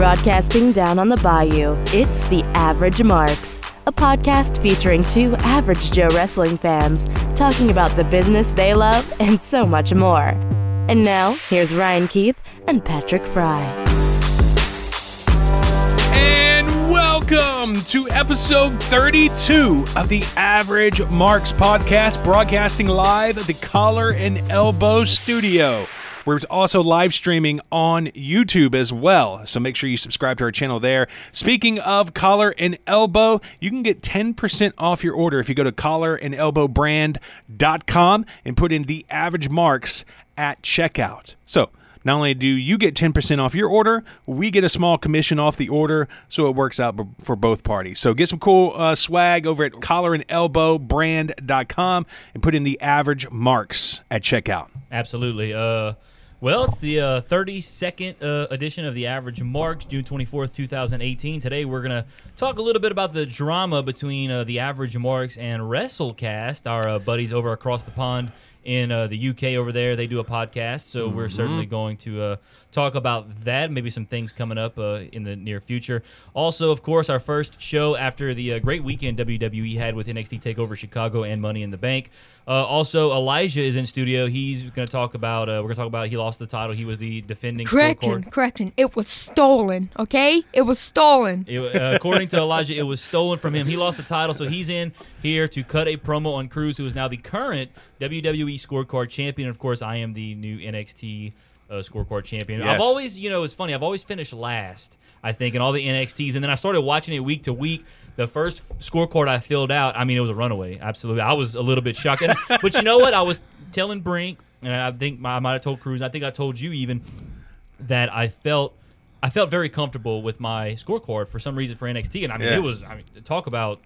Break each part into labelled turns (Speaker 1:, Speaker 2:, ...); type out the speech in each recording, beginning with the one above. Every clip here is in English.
Speaker 1: Broadcasting down on the bayou, it's The Average Marks, a podcast featuring two average Joe wrestling fans talking about the business they love and so much more. And now, here's Ryan Keith and Patrick Fry.
Speaker 2: And welcome to episode 32 of the Average Marks podcast, broadcasting live at the Collar and Elbow Studio. We're also live streaming on YouTube as well, so make sure you subscribe to our channel there. Speaking of collar and elbow, you can get 10% off your order if you go to collarandelbowbrand.com and put in the average marks at checkout. So, not only do you get 10% off your order, we get a small commission off the order, so it works out for both parties. So get some cool uh, swag over at collarandelbowbrand.com and put in the average marks at checkout.
Speaker 3: Absolutely. Uh, well, it's the uh, 32nd uh, edition of the Average Marks, June 24th, 2018. Today we're going to talk a little bit about the drama between uh, the Average Marks and WrestleCast, our uh, buddies over across the pond in uh, the UK over there. They do a podcast, so mm-hmm. we're certainly going to uh, talk about that. Maybe some things coming up uh, in the near future. Also, of course, our first show after the uh, great weekend WWE had with NXT Takeover Chicago and Money in the Bank. Uh, also, Elijah is in studio. He's going to talk about. Uh, we're going to talk about. He lost the title. He was the defending.
Speaker 4: Correction, correction. It was stolen. Okay, it was stolen.
Speaker 3: It, uh, according to Elijah, it was stolen from him. He lost the title, so he's in here to cut a promo on Cruz, who is now the current WWE Scorecard champion. Of course, I am the new NXT uh, scorecard champion. Yes. I've always, you know, it's funny. I've always finished last, I think, in all the NXTs, and then I started watching it week to week. The first scorecard I filled out, I mean, it was a runaway. Absolutely, I was a little bit shocked. And, but you know what? I was telling Brink, and I think I might have told Cruz. I think I told you even that I felt. I felt very comfortable with my scorecard for some reason for NXT, and I mean yeah. it was. I mean, talk about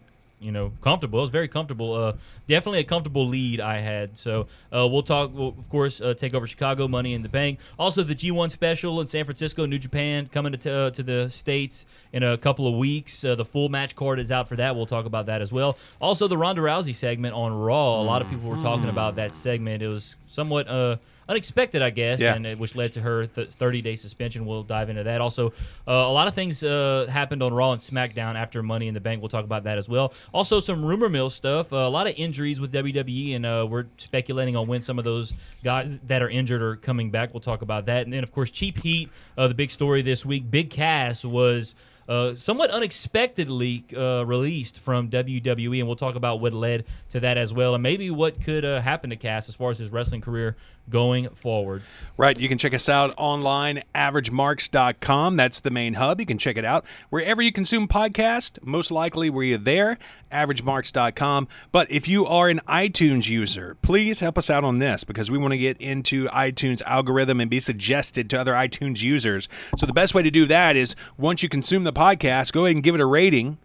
Speaker 3: you know, comfortable. It was very comfortable. Uh, definitely a comfortable lead I had. So uh, we'll talk, we'll, of course, uh, take over Chicago, Money in the Bank. Also, the G1 special in San Francisco, New Japan coming to, uh, to the States in a couple of weeks. Uh, the full match card is out for that. We'll talk about that as well. Also, the Ronda Rousey segment on Raw. A lot of people were talking about that segment. It was somewhat uh, unexpected, I guess, yeah. and which led to her 30 day suspension. We'll dive into that. Also, uh, a lot of things uh, happened on Raw and SmackDown after Money in the Bank. We'll talk about that as well. Also, some rumor mill stuff. Uh, a lot of injuries with WWE, and uh, we're speculating on when some of those guys that are injured are coming back. We'll talk about that. And then, of course, Cheap Heat, uh, the big story this week. Big Cass was. Uh, somewhat unexpectedly uh, released from WWE, and we'll talk about what led to that as well, and maybe what could uh, happen to Cass as far as his wrestling career going forward.
Speaker 2: Right. You can check us out online, averagemarks.com. That's the main hub. You can check it out wherever you consume podcast. Most likely we're there, averagemarks.com. But if you are an iTunes user, please help us out on this because we want to get into iTunes algorithm and be suggested to other iTunes users. So the best way to do that is once you consume the podcast, go ahead and give it a rating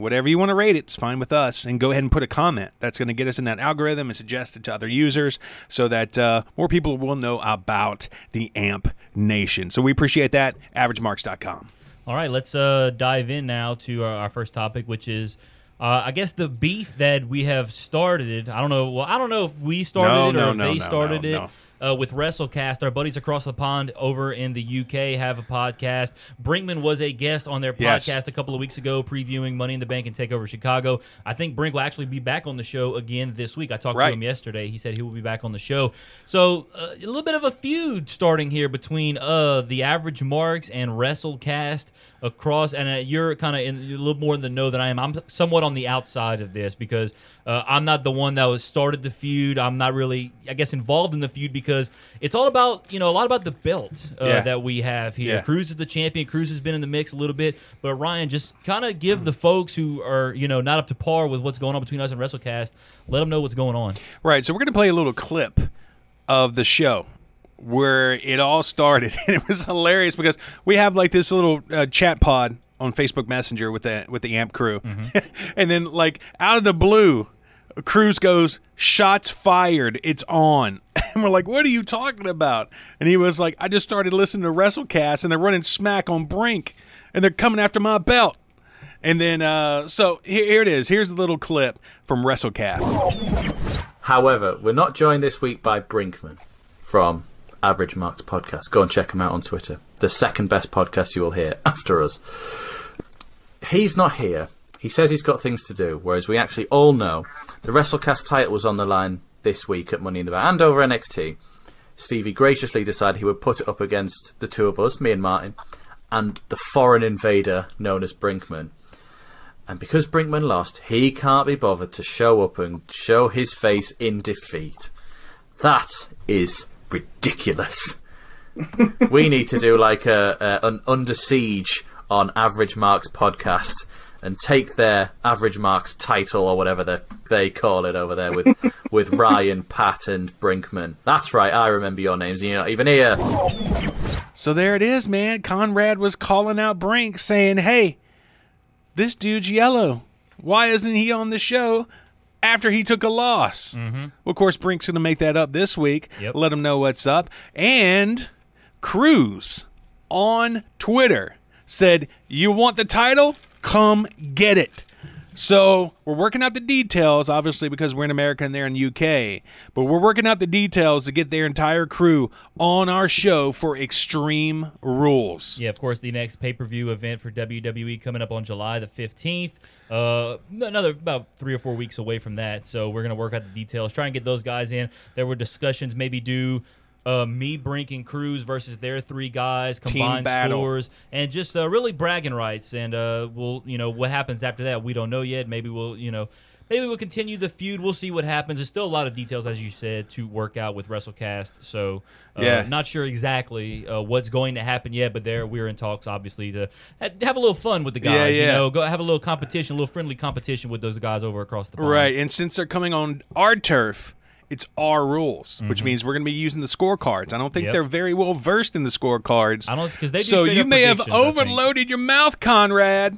Speaker 2: whatever you want to rate it, it's fine with us. And go ahead and put a comment. That's going to get us in that algorithm and suggest it to other users so that uh, more people will know about the AMP Nation. So we appreciate that. AverageMarks.com.
Speaker 3: All right, let's uh, dive in now to our, our first topic, which is. Uh, I guess the beef that we have started. I don't know. Well, I don't know if we started
Speaker 2: no,
Speaker 3: it or
Speaker 2: no,
Speaker 3: if
Speaker 2: no,
Speaker 3: they started it uh, with WrestleCast. Our buddies across the pond over in the UK have a podcast. Brinkman was a guest on their podcast yes. a couple of weeks ago, previewing Money in the Bank and Takeover Chicago. I think Brink will actually be back on the show again this week. I talked right. to him yesterday. He said he will be back on the show. So uh, a little bit of a feud starting here between uh, the Average Marks and WrestleCast across. And uh, you're kind of in a little more in the know than I am. I'm somewhat on the outside of this because uh, I'm not the one that was started the feud. I'm not really, I guess, involved in the feud because it's all about you know a lot about the belt uh, yeah. that we have here. Yeah. Cruz is the champion. Cruz has been in the mix a little bit, but Ryan, just kind of give the folks who are you know not up to par with what's going on between us and WrestleCast, let them know what's going on.
Speaker 2: Right. So we're gonna play a little clip of the show where it all started, and it was hilarious because we have like this little uh, chat pod on Facebook Messenger with the with the AMP crew, mm-hmm. and then like out of the blue, Cruz goes, "Shots fired! It's on!" And we're like, "What are you talking about?" And he was like, "I just started listening to WrestleCast, and they're running smack on Brink, and they're coming after my belt." And then, uh, so here, here it is. Here's a little clip from WrestleCast.
Speaker 5: However, we're not joined this week by Brinkman from Average Marks podcast. Go and check him out on Twitter the second best podcast you will hear after us. He's not here. He says he's got things to do, whereas we actually all know the WrestleCast title was on the line this week at Money in the Bank and over NXT. Stevie graciously decided he would put it up against the two of us, me and Martin, and the foreign invader known as Brinkman. And because Brinkman lost, he can't be bothered to show up and show his face in defeat. That is ridiculous. we need to do like a, a an under siege on Average Marks podcast and take their Average Marks title or whatever they they call it over there with with Ryan, Pat, and Brinkman. That's right, I remember your names. You're not even here.
Speaker 2: So there it is, man. Conrad was calling out Brink saying, hey, this dude's yellow. Why isn't he on the show after he took a loss? Mm-hmm. Well, of course, Brink's going to make that up this week.
Speaker 3: Yep.
Speaker 2: Let him know what's up. And Cruz on Twitter said, You want the title? Come get it. So we're working out the details, obviously, because we're in America and they're in UK. But we're working out the details to get their entire crew on our show for Extreme Rules.
Speaker 3: Yeah, of course, the next pay per view event for WWE coming up on July the 15th. Uh, another about three or four weeks away from that. So we're going to work out the details, try and get those guys in. There were discussions, maybe do. Uh, me, Brink, and Cruz versus their three guys, combined scores, and just uh, really bragging rights. And uh, we'll, you know, what happens after that, we don't know yet. Maybe we'll, you know, maybe we'll continue the feud. We'll see what happens. There's still a lot of details, as you said, to work out with WrestleCast. So, uh,
Speaker 2: Yeah.
Speaker 3: not sure exactly uh, what's going to happen yet, but there we're in talks, obviously, to have a little fun with the guys.
Speaker 2: Yeah, yeah.
Speaker 3: You know, go have a little competition, a little friendly competition with those guys over across the pond.
Speaker 2: Right. And since they're coming on our turf, it's our rules, which means we're going to be using the scorecards. I don't think
Speaker 3: Mm-hmm. Yep.
Speaker 2: they're very well versed in the scorecards.
Speaker 3: I don't because they
Speaker 2: so you may have
Speaker 3: predictions, I think.
Speaker 2: overloaded your mouth, Conrad.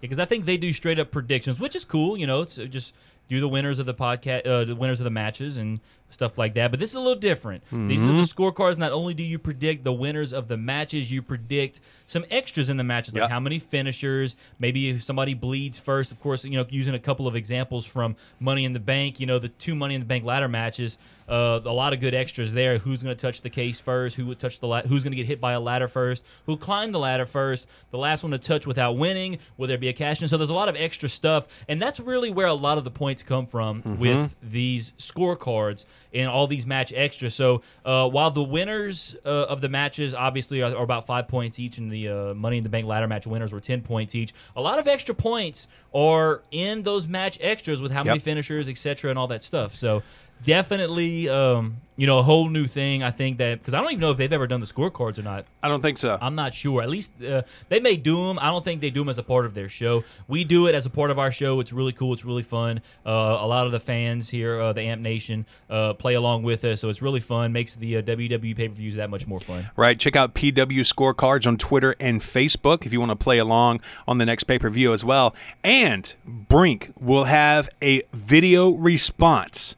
Speaker 3: Because I think they do straight up predictions, which is cool. You know, it's uh, just do the winners of the podcast, uh, the winners of the matches, and stuff like that. But this is a little different. These are the
Speaker 2: Mm-hmm.
Speaker 3: scorecards. Not only do you predict the winners of the matches, you predict some extras in the matches, like
Speaker 2: Yep.
Speaker 3: how many finishers. Maybe if somebody bleeds first. Of course, you know, using a couple of examples from Money in the Bank. You know, the two Money in the Bank ladder matches. Uh, a lot of good extras there. Who's going to touch the case first? Who would touch the la- Who's going to get hit by a ladder first? Who climbed the ladder first? The last one to touch without winning. Will there be a cash in? So there's a lot of extra stuff, and that's really where a lot of the points come from with these scorecards and all these match extras. So uh, while the winners uh, of the matches obviously are, are about five points each, and the uh, Money in the Bank ladder match winners were ten points each, a lot of extra points are in those match extras with how many
Speaker 2: Yep.
Speaker 3: finishers, etc., and all that stuff. So definitely, um, you know, a whole new thing. I think that because I don't even know if they've ever done the scorecards or not.
Speaker 2: I don't think so.
Speaker 3: I'm not sure. At least uh, they may do them. I don't think they do them as a part of their show. We do it as a part of our show. It's really cool. It's really fun. Uh, a lot of the fans here, uh, the Amp Nation, uh, play along with us, so it's really fun. Makes the uh, WWE pay per views that much more fun.
Speaker 2: Right. Check out PW Scorecards on Twitter and Facebook if you want to play along on the next pay per view as well. And Brink will have a video response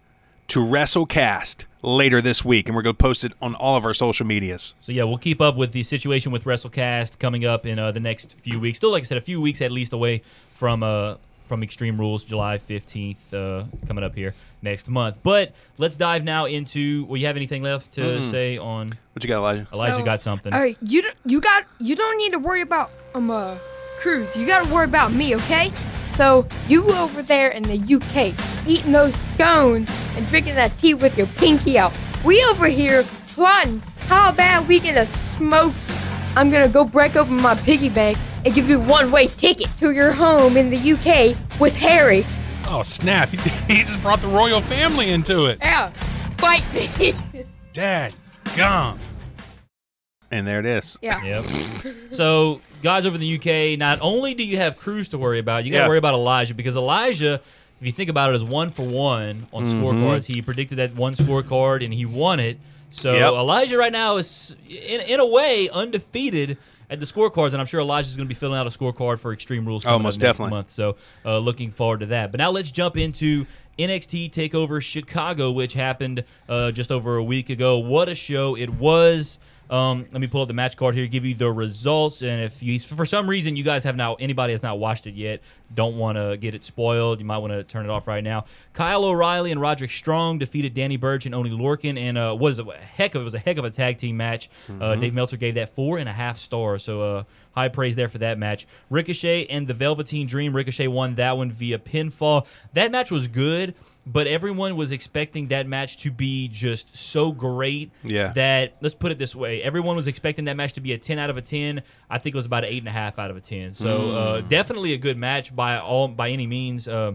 Speaker 2: to WrestleCast later this week, and we're going to post it on all of our social medias.
Speaker 3: So yeah, we'll keep up with the situation with WrestleCast coming up in uh, the next few weeks. Still, like I said, a few weeks at least away from uh, from Extreme Rules, July fifteenth, uh, coming up here next month. But let's dive now into. Well, you have anything left to say on?
Speaker 2: What you got, Elijah?
Speaker 3: Elijah
Speaker 4: So,
Speaker 3: got something.
Speaker 4: All right, you you got you don't need to worry about um uh Cruz. You got to worry about me, okay? So you over there in the UK eating those scones and drinking that tea with your pinky out. We over here plotting how bad we gonna smoke you. I'm gonna go break open my piggy bank and give you one-way ticket to your home in the UK with Harry.
Speaker 2: Oh, snap. He just brought the royal family into it.
Speaker 4: Yeah, bite me.
Speaker 2: Dad, gone. And there it is.
Speaker 4: yeah.
Speaker 3: Yep. so, guys over in the UK, not only do you have Cruz to worry about, you got to
Speaker 2: Yeah.
Speaker 3: worry about Elijah because Elijah, if you think about it, is one for one on
Speaker 2: Mm-hmm.
Speaker 3: scorecards. He predicted that one scorecard and he won it. So
Speaker 2: Yep.
Speaker 3: Elijah right now is, in, in a way, undefeated at the scorecards, and I'm sure Elijah's going to be filling out a scorecard for Extreme Rules coming
Speaker 2: Oh, most
Speaker 3: up next
Speaker 2: definitely.
Speaker 3: month. So, uh, looking forward to that. But now let's jump into NXT Takeover Chicago, which happened uh, just over a week ago. What a show it was! Um, let me pull up the match card here, give you the results, and if you, for some reason you guys have now anybody has not watched it yet, don't want to get it spoiled, you might want to turn it off right now. Kyle O'Reilly and Roderick Strong defeated Danny Burch and Oney Lorcan, and uh, was a heck of it was a heck of a tag team match. Uh, Dave Meltzer gave that four and a half stars, so uh, high praise there for that match. Ricochet and the Velveteen Dream. Ricochet won that one via pinfall. That match was good, but everyone was expecting that match to be just so great
Speaker 2: Yeah.
Speaker 3: that let's put it this way: everyone was expecting that match to be a ten out of a ten. I think it was about an eight and a half out of a ten. So uh, definitely a good match by all by any means, uh,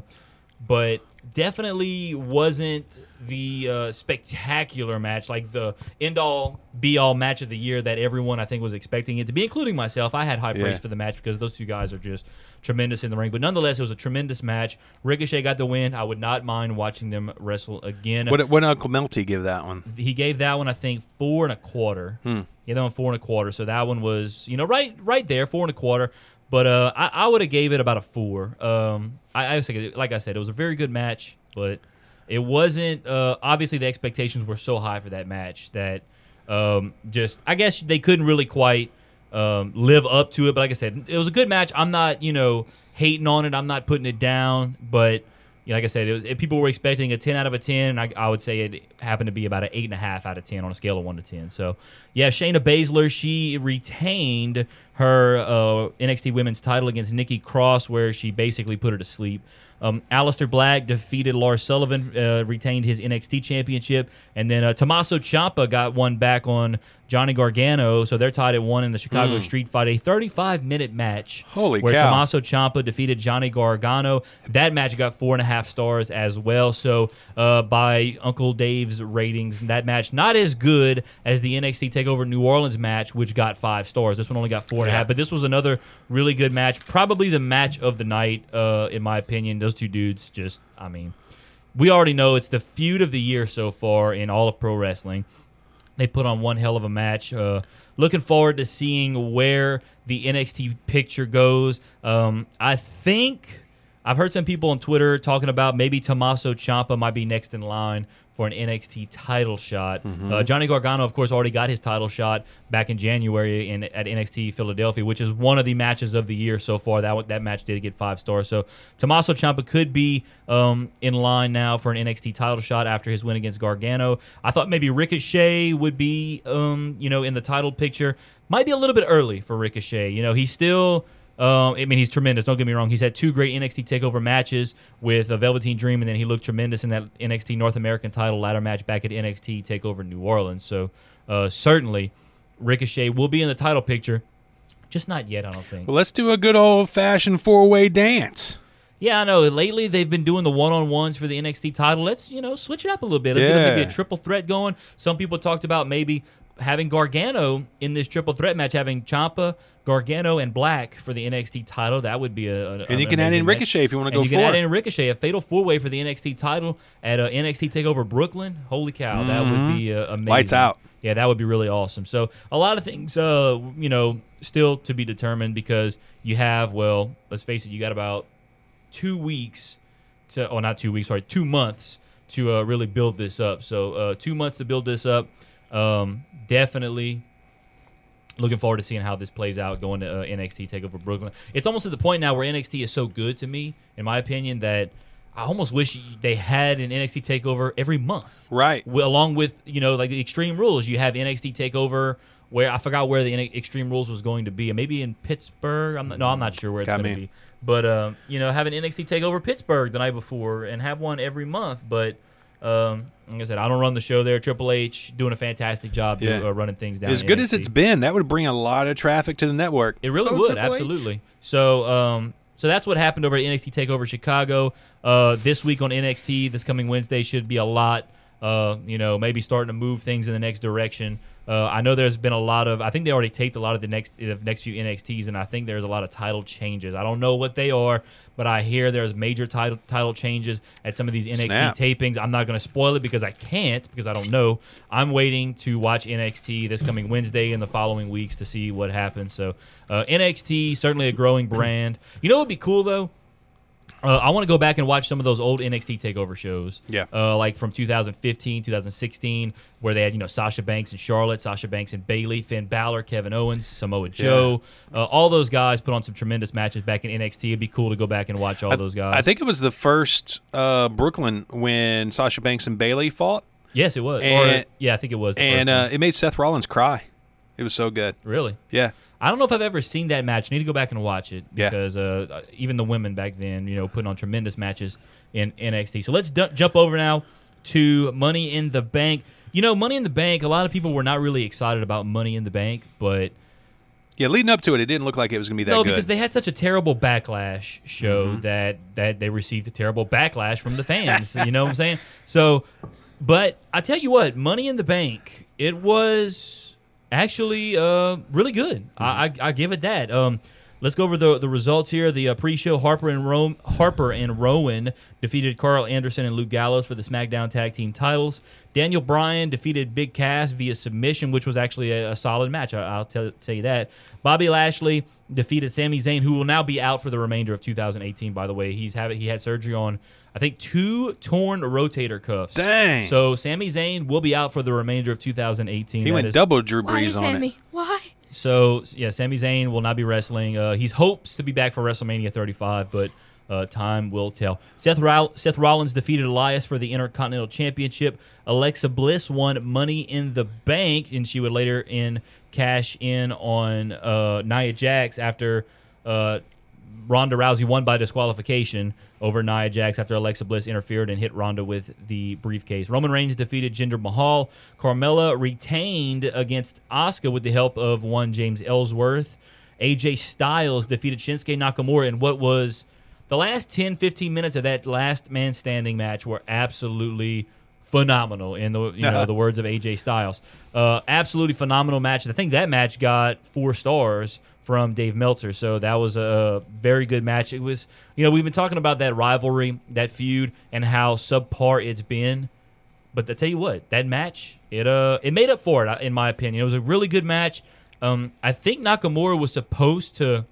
Speaker 3: but definitely wasn't the uh, spectacular match like the end all be all match of the year that everyone I think was expecting it to be, including myself. I had high praise
Speaker 2: Yeah.
Speaker 3: for the match because those two guys are just tremendous in the ring. But nonetheless, it was a tremendous match. Ricochet got the win. I would not mind watching them wrestle again.
Speaker 2: What what did Uncle Melty give that one?
Speaker 3: he gave that one I think four and a quarter.
Speaker 2: Hmm.
Speaker 3: Yeah, that one four and a quarter. So that one was you know right right there four and a quarter. But uh, I, I would have gave it about a four. Um, I, I was thinking, like I said, it was a very good match, but it wasn't. Uh, obviously, the expectations were so high for that match that um, just I guess they couldn't really quite um, live up to it. But like I said, it was a good match. I'm not you know hating on it. I'm not putting it down, but yeah, like I said, it was people were expecting a ten out of a ten. I, I would say it happened to be about an eight and a half out of ten on a scale of one to ten. So, yeah, Shayna Baszler she retained her uh, NXT Women's title against Nikki Cross, where she basically put her to sleep. Um, Aleister Black defeated Lars Sullivan, uh, retained his NXT championship, and then uh, Tommaso Ciampa got one back on Johnny Gargano, so they're tied at one in the Chicago Street Fight, a 35 minute match.
Speaker 2: Holy
Speaker 3: where
Speaker 2: cow.
Speaker 3: Tommaso Ciampa defeated Johnny Gargano. That match got four and a half stars as well. So uh, by Uncle Dave's ratings, that match not as good as the NXT Takeover New Orleans match, which got five stars. This one only got four and a
Speaker 2: Yeah.
Speaker 3: half. But this was another really good match, probably the match of the night, uh, in my opinion. Those two dudes just, I mean, we already know it's the feud of the year so far in all of pro wrestling. They put on one hell of a match. Uh, looking forward to seeing where the NXT picture goes. Um, I think I've heard some people on Twitter talking about maybe Tommaso Ciampa might be next in line for an NXT title shot. Uh, Johnny Gargano, of course, already got his title shot back in January in at NXT Philadelphia, which is one of the matches of the year so far. That that match did get five stars. So Tommaso Ciampa could be um, in line now for an NXT title shot after his win against Gargano. I thought maybe Ricochet would be, um, you know, in the title picture. Might be a little bit early for Ricochet. You know, he's still. Um, I mean, he's tremendous. Don't get me wrong. He's had two great NXT Takeover matches with a Velveteen Dream, and then he looked tremendous in that NXT North American title ladder match back at NXT Takeover New Orleans. So uh, certainly, Ricochet will be in the title picture, just not yet. I don't think.
Speaker 2: Well, let's do a good old fashioned four way dance.
Speaker 3: Yeah, I know. Lately, they've been doing the one-on-ones for the NXT title. Let's you know switch it up a little bit. Let's get maybe a triple threat going. Some people talked about maybe having Gargano in this triple threat match, having Ciampa, Gargano, and Black for the NXT title. That would be a, a
Speaker 2: And you can add in Ricochet if you want to go
Speaker 3: you can
Speaker 2: for
Speaker 3: add
Speaker 2: it.
Speaker 3: in Ricochet, a fatal four-way for the NXT title at uh, NXT Takeover Brooklyn. Holy cow, that would be uh, amazing.
Speaker 2: Mm-hmm. Lights out.
Speaker 3: Yeah, that would be really awesome. So a lot of things, uh, you know, still to be determined because you have, well, let's face it, you got about two weeks to, oh, not two weeks, sorry, two months to uh, really build this up. So uh, two months to build this up. Um, definitely looking forward to seeing how this plays out going to uh, NXT Takeover Brooklyn. It's almost at the point now where NXT is so good to me, in my opinion, that I almost wish they had an NXT Takeover every month
Speaker 2: Right.
Speaker 3: w- along with you know like the Extreme Rules. You have NXT Takeover where I forgot where the N- Extreme Rules was going to be, maybe in Pittsburgh. I'm not, no, I'm not sure where it's going to be. But uh, you know, have an NXT Takeover Pittsburgh the night before and have one every month. But um, like I said, I don't run the show there. Triple H doing a fantastic job
Speaker 2: Yeah.
Speaker 3: do- uh, running things down.
Speaker 2: As
Speaker 3: in
Speaker 2: good as it's been, that would bring a lot of traffic to the network.
Speaker 3: It really
Speaker 4: Go
Speaker 3: would,
Speaker 4: Triple H.
Speaker 3: absolutely. So, um, so that's what happened over at NXT Takeover Chicago. Uh, this week on NXT, this coming Wednesday, should be a lot. Uh, you know, maybe starting to move things in the next direction. Uh, I know there's been a lot of. I think they already taped a lot of the next the next few NXTs, and I think there's a lot of title changes. I don't know what they are, but I hear there's major title title changes at some of these NXT
Speaker 2: Snap.
Speaker 3: tapings. I'm not going to spoil it because I can't because I don't know. I'm waiting to watch NXT this coming Wednesday and the following weeks to see what happens. So uh, NXT certainly a growing brand. You know what would be cool though? Uh, I want to go back and watch some of those old NXT Takeover shows.
Speaker 2: Yeah.
Speaker 3: Uh, like from 2015, 2016, where they had you know Sasha Banks and Charlotte, Sasha Banks and Bayley, Finn Balor, Kevin Owens, Samoa Joe. Uh, all those guys put on some tremendous matches back in NXT. It'd be cool to go back and watch all those guys.
Speaker 2: I think it was the first uh, Brooklyn when Sasha Banks and Bayley fought,
Speaker 3: yes, it was.
Speaker 2: And-
Speaker 3: or, yeah, I think it was. The
Speaker 2: and
Speaker 3: first
Speaker 2: uh, it made Seth Rollins cry. It was so good.
Speaker 3: really.
Speaker 2: Yeah.
Speaker 3: I don't know if I've ever seen that match. I need to go back and watch it
Speaker 2: Yeah.
Speaker 3: because uh, even the women back then, you know, putting on tremendous matches in NXT. So let's d- jump over now to Money in the Bank. You know, Money in the Bank. A lot of people were not really excited about Money in the Bank, but
Speaker 2: Yeah, leading up to it, it didn't look like it was going to be that
Speaker 3: no,
Speaker 2: good.
Speaker 3: because they had such a terrible backlash show that that they received a terrible backlash from the fans. you know what I'm saying? So, but I tell you what, Money in the Bank, it was actually uh, really good. I, I I give it that. Um, let's go over the the results here. The uh, pre-show Harper and Ro- Harper and Rowan defeated Karl Anderson and Luke Gallows for the SmackDown Tag Team titles. Daniel Bryan defeated Big Cass via submission, which was actually a, a solid match. I, I'll tell, tell you that. Bobby Lashley defeated Sami Zayn, who will now be out for the remainder of 2018. By the way, he's having he had surgery on I think two torn rotator cuffs.
Speaker 2: Dang.
Speaker 3: So Sami Zayn will be out for the remainder of 2018.
Speaker 2: he
Speaker 3: That
Speaker 2: went
Speaker 3: is-
Speaker 2: double Drew
Speaker 4: Why,
Speaker 2: Brees on it.
Speaker 4: Sammy? Why?
Speaker 3: so yeah, Sami Zayn will not be wrestling. Uh, he hopes to be back for WrestleMania 35, but uh, time will tell. Seth, Roll- Seth Rollins defeated Elias for the Intercontinental Championship. Alexa Bliss won Money in the Bank, and she would later in cash in on uh, Nia Jax after uh, Ronda Rousey won by disqualification over Nia Jax after Alexa Bliss interfered and hit Ronda with the briefcase. Roman Reigns defeated Jinder Mahal. Carmella retained against Asuka with the help of one James Ellsworth. AJ Styles defeated Shinsuke Nakamura in what was the last 10 15 minutes of that last man standing match were absolutely phenomenal in the you know the words of AJ Styles. Uh, absolutely phenomenal match. And I think that match got four stars from Dave Meltzer. So that was a very good match. It was you know we've been talking about that rivalry, that feud, and how subpar it's been. But I tell you what, that match it uh it made up for it in my opinion. It was a really good match. Um, I think Nakamura was supposed to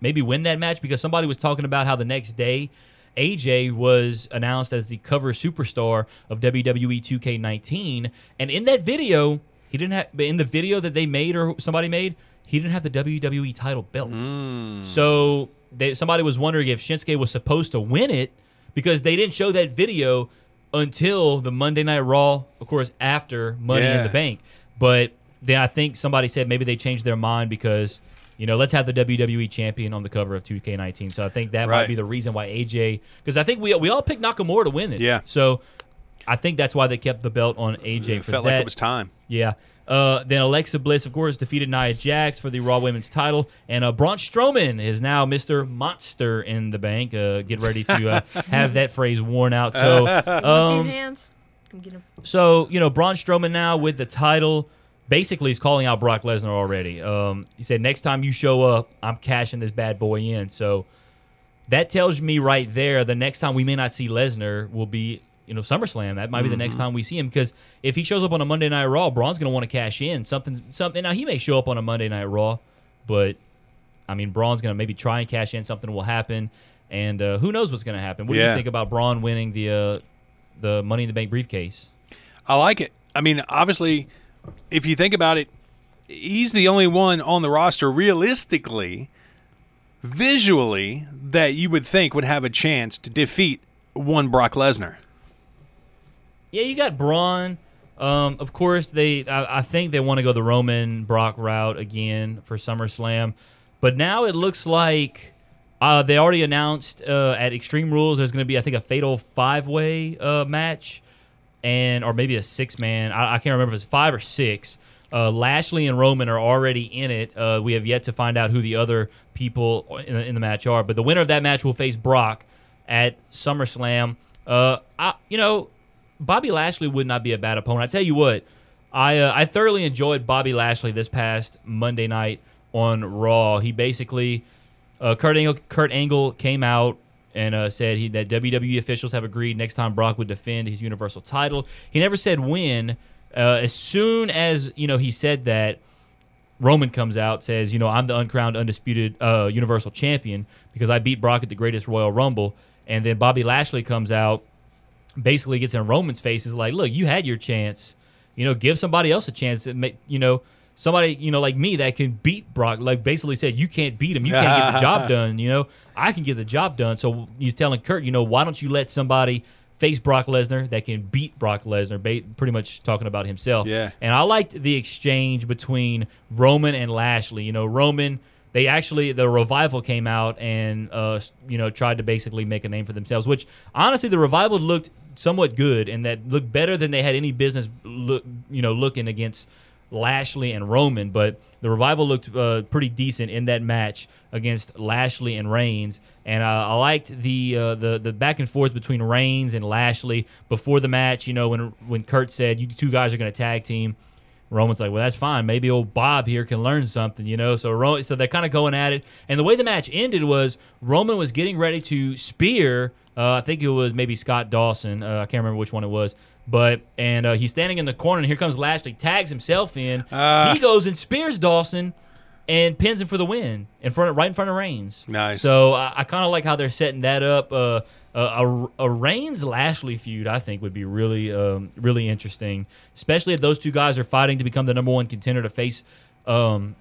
Speaker 3: maybe win that match because somebody was talking about how the next day AJ was announced as the cover superstar of WWE 2K19, and in that video, he didn't have in the video that they made or somebody made, he didn't have the WWE title belt. Hmm. So they, somebody was wondering if Shinsuke was supposed to win it because they didn't show that video until the Monday Night Raw, of course, after Money in the Bank. But then I think somebody said maybe they changed their mind because you know let's have the WWE champion on the cover of 2K19. So I think that might be the reason why AJ because I think we we all picked Nakamura to win it.
Speaker 2: Yeah.
Speaker 3: So I think that's why they kept the belt on AJ
Speaker 2: It
Speaker 3: for
Speaker 2: felt
Speaker 3: that.
Speaker 2: like it was time.
Speaker 3: Yeah. Uh, then Alexa Bliss, of course, defeated Nia Jax for the Raw Women's title, and uh, Braun Strowman is now Mr. Monster in the bank. Uh, get ready to uh, have that phrase worn out. So, um,
Speaker 4: These hands. Come get him.
Speaker 3: so you know, Braun Strowman now with the title, basically is calling out Brock Lesnar already. Um, he said, "Next time you show up, I'm cashing this bad boy in." So that tells me right there, the next time we may not see Lesnar will be, you know, SummerSlam. That might be the next time we see him because if he shows up on a Monday Night Raw, Braun's going to want to cash in something. Something. Now he may show up on a Monday Night Raw, but I mean, Braun's going to maybe try and cash in. Something will happen, and uh, who knows what's going to happen? What do you think about Braun winning the uh, the Money in the Bank briefcase?
Speaker 2: I like it. I mean, obviously, if you think about it, he's the only one on the roster realistically, visually, that you would think would have a chance to defeat one Brock Lesnar.
Speaker 3: Yeah, you got Braun. Um, of course, they. I, I think they want to go the Roman Brock route again for SummerSlam, but now it looks like uh, they already announced uh, at Extreme Rules there's going to be I think a fatal five way uh, match, and or maybe a six man. I, I can't remember if it's five or six. Uh, Lashley and Roman are already in it. Uh, we have yet to find out who the other people in the, in the match are, but the winner of that match will face Brock at SummerSlam. Uh, I, you know, Bobby Lashley would not be a bad opponent. I tell you what, I uh, I thoroughly enjoyed Bobby Lashley this past Monday night on Raw. He basically, uh, Kurt Angle, Kurt Angle came out and uh, said he, that WWE officials have agreed next time Brock would defend his Universal title. He never said when. Uh, as soon as you know he said that, Roman comes out says, you know, I'm the uncrowned, undisputed uh, Universal Champion because I beat Brock at the greatest Royal Rumble, and then Bobby Lashley comes out, basically gets in Roman's face, is like, look, you had your chance, you know, give somebody else a chance. To make, you know, somebody you know like me that can beat Brock. Like basically said, you can't beat him, you can't get the job done. You know, I can get the job done. So he's telling Kurt, you know, why don't you let somebody face Brock Lesnar that can beat Brock Lesnar? Ba- pretty much talking about himself.
Speaker 2: Yeah.
Speaker 3: And I liked the exchange between Roman and Lashley. You know, Roman. They actually the revival came out and uh, you know tried to basically make a name for themselves. Which honestly, the revival looked somewhat good and that looked better than they had any business look you know looking against Lashley and Roman, but the revival looked uh, pretty decent in that match against Lashley and Reigns, and uh, I liked the uh, the the back and forth between Reigns and Lashley before the match. You know, when when Kurt said you two guys are going to tag team. Roman's like, well, that's fine. Maybe old Bob here can learn something, you know. So, Ro- so they're kind of going at it, and the way the match ended was Roman was getting ready to spear. Uh, I think it was maybe Scott Dawson. Uh, I can't remember which one it was, but and uh, he's standing in the corner, and here comes Lashley, tags himself in.
Speaker 2: Ah.
Speaker 3: he goes and spears Dawson, and pins him for the win in front, of, right in front of Reigns.
Speaker 2: Nice.
Speaker 3: So I, I kind of like how they're setting that up. Uh, a, a Reigns Lashley feud, I think, would be really, um, really interesting, especially if those two guys are fighting to become the number one contender to face um,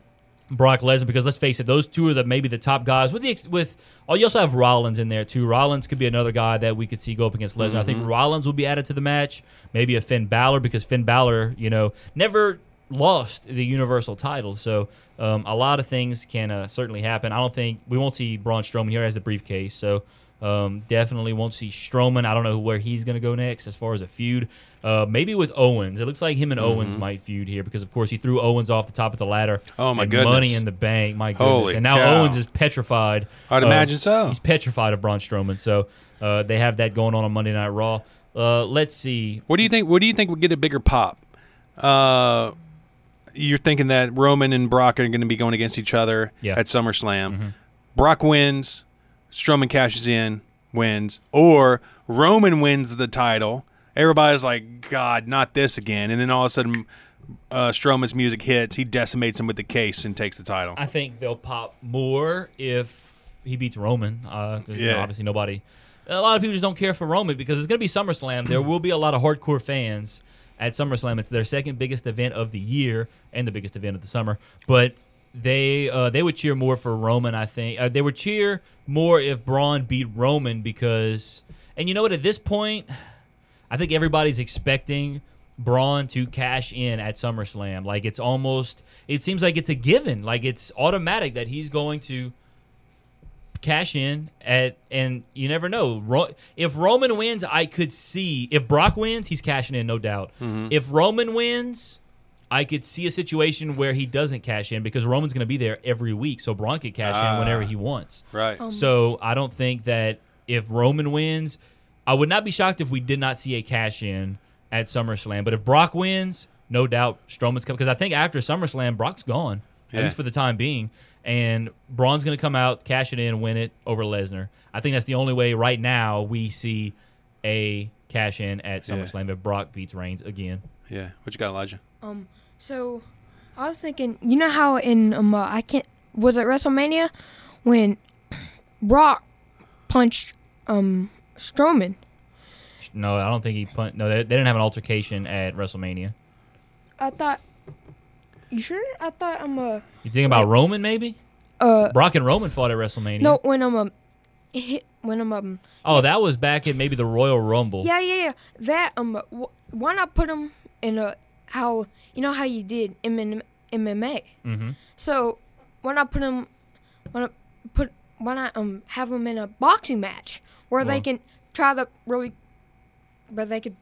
Speaker 3: Brock Lesnar. Because let's face it, those two are the maybe the top guys. With the ex- with oh, you also have Rollins in there too. Rollins could be another guy that we could see go up against Lesnar. I think Rollins will be added to the match. Maybe a Finn Balor because Finn Balor, you know, never lost the Universal title. So um, a lot of things can uh, certainly happen. I don't think we won't see Braun Strowman here as the briefcase. So um, definitely won't see Strowman. I don't know where he's going to go next as far as a feud. Uh, maybe with Owens. It looks like him and Owens might feud here because, of course, he threw Owens off the top of the ladder.
Speaker 2: Oh, my
Speaker 3: and
Speaker 2: goodness.
Speaker 3: Money in the bank. My goodness.
Speaker 2: Holy
Speaker 3: and now
Speaker 2: cow.
Speaker 3: Owens is petrified.
Speaker 2: I'd
Speaker 3: of-
Speaker 2: imagine so.
Speaker 3: He's petrified of Braun Strowman. So uh, they have that going on on Monday Night Raw. Uh, let's see.
Speaker 2: What do you think? What do you think would get a bigger pop? Uh, you're thinking that Roman and Brock are going to be going against each other
Speaker 3: Yeah. Mm-hmm.
Speaker 2: at SummerSlam. Brock wins, Strowman cashes in, wins, or Roman wins the title. Everybody's like, God, not this again. And then all of a sudden, uh, Strowman's music hits. He decimates him with the case and takes the title.
Speaker 3: I think they'll pop more if he beats Roman. Uh, 'cause, you know,
Speaker 2: Yeah.
Speaker 3: obviously, nobody. A lot of people just don't care for Roman because it's going to be SummerSlam. there will be a lot of hardcore fans at SummerSlam. It's their second biggest event of the year and the biggest event of the summer. But they uh, they would cheer more for Roman. I think uh, they would cheer more if Braun beat Roman because. And you know what? At this point, I think everybody's expecting Braun to cash in at SummerSlam. Like it's almost, it seems like it's a given. Like it's automatic that he's going to cash in at, and you never know. Ro- if Roman wins, I could see. If Brock wins, he's cashing in, no doubt. If Roman wins, I could see a situation where he doesn't cash in because Roman's going to be there every week, so Braun could cash in whenever
Speaker 2: Ah.
Speaker 3: he wants.
Speaker 2: right.
Speaker 3: So I don't think that if Roman wins, I would not be shocked if we did not see a cash in at SummerSlam. But if Brock wins, no doubt Strowman's coming because I think after SummerSlam, Brock's gone
Speaker 2: Yeah.
Speaker 3: at least for the time being, and Braun's going to come out, cash it in, win it over Lesnar. I think that's the only way right now we see a cash in at
Speaker 2: Yeah.
Speaker 3: SummerSlam if Brock beats Reigns again.
Speaker 2: yeah. What you got, Elijah?
Speaker 4: Um, so I was thinking, you know how in um, uh, I can't was it WrestleMania when Brock punched um Strowman?
Speaker 3: No, I don't think he punt. No, they, they didn't have an altercation at WrestleMania.
Speaker 4: I thought. You sure? I thought I'm uh
Speaker 3: You think about Roman maybe?
Speaker 4: uh
Speaker 3: Brock and Roman fought at WrestleMania.
Speaker 4: no when I'm um hit when I'm um
Speaker 3: Oh, that was back in maybe the Royal Rumble.
Speaker 4: yeah yeah yeah that um wh- why not put him in a how you know how you did MMA
Speaker 3: Mm-hmm.
Speaker 4: so why not put them? why not put why not um have them in a boxing match where
Speaker 3: Well-
Speaker 4: they can try to really where they could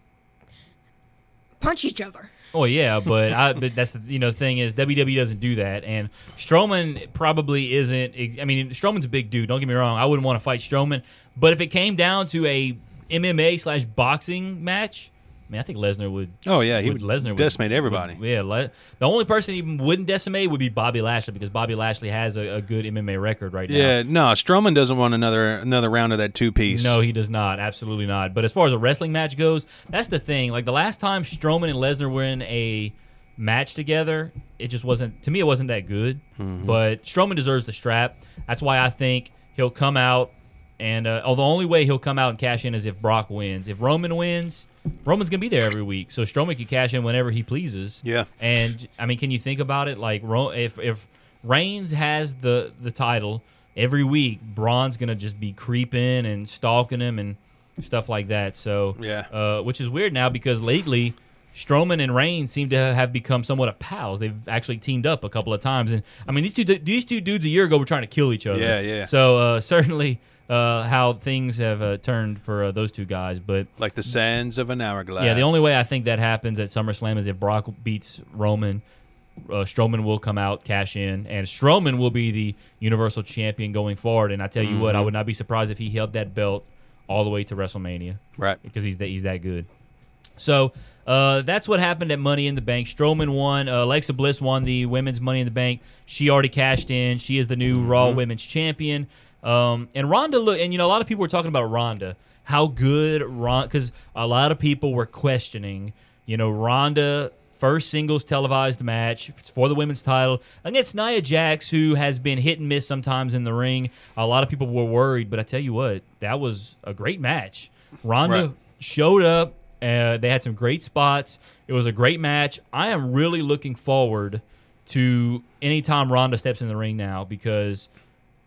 Speaker 4: punch each other.
Speaker 3: Oh yeah, but I but that's the you know thing is WWE doesn't do that, and Strowman probably isn't. I mean, Strowman's a big dude. Don't get me wrong. I wouldn't want to fight Strowman, but if it came down to a MMA slash boxing match, mean, I think Lesnar would.
Speaker 2: Oh yeah, he
Speaker 3: would
Speaker 2: would
Speaker 3: Lesnar would-
Speaker 2: decimate everybody.
Speaker 3: would- yeah, Le- the only person he wouldn't decimate would be Bobby Lashley because Bobby Lashley has a, a good MMA record right now.
Speaker 2: yeah, no, Strowman doesn't want another another round of that two piece.
Speaker 3: No, he does not. Absolutely not. But as far as a wrestling match goes, that's the thing. Like the last time Strowman and Lesnar were in a match together, it just wasn't to me. It wasn't that good. But Strowman deserves the strap. That's why I think he'll come out. And uh, oh, the only way he'll come out and cash in is if Brock wins. If Roman wins, Roman's gonna be there every week, so Strowman can cash in whenever he pleases.
Speaker 2: Yeah.
Speaker 3: And I mean, can you think about it? Like, Ro- if if Reigns has the the title every week, Braun's gonna just be creeping and stalking him and stuff like that. So
Speaker 2: Yeah.
Speaker 3: uh, which is weird now because lately. Strowman and Reigns seem to have become somewhat of pals. They've actually teamed up a couple of times, and I mean these two these two dudes a year ago were trying to kill each other.
Speaker 2: Yeah, yeah.
Speaker 3: So uh, certainly uh, how things have uh, turned for uh, those two guys, but
Speaker 2: Like the sands of an hourglass.
Speaker 3: yeah, the only way I think that happens at SummerSlam is if Brock beats Roman. Uh, Strowman will come out, cash in, and Strowman will be the Universal Champion going forward. And I tell you what, I would not be surprised if he held that belt all the way to WrestleMania
Speaker 2: Right.
Speaker 3: because he's that he's that good. So uh, that's what happened at Money in the Bank. Strowman won. Uh, Alexa Bliss won the women's Money in the Bank. She already cashed in. She is the new Raw Women's Champion. Um, and Ronda look, and you know a lot of people were talking about Ronda, how good Ronda, because a lot of people were questioning, you know, Ronda first singles televised match for the women's title against Nia Jax, who has been hit and miss sometimes in the ring. A lot of people were worried, but I tell you what, that was a great match. Ronda
Speaker 2: Right.
Speaker 3: showed up. Uh, they had some great spots. It was a great match. I am really looking forward to any time Ronda steps in the ring now because,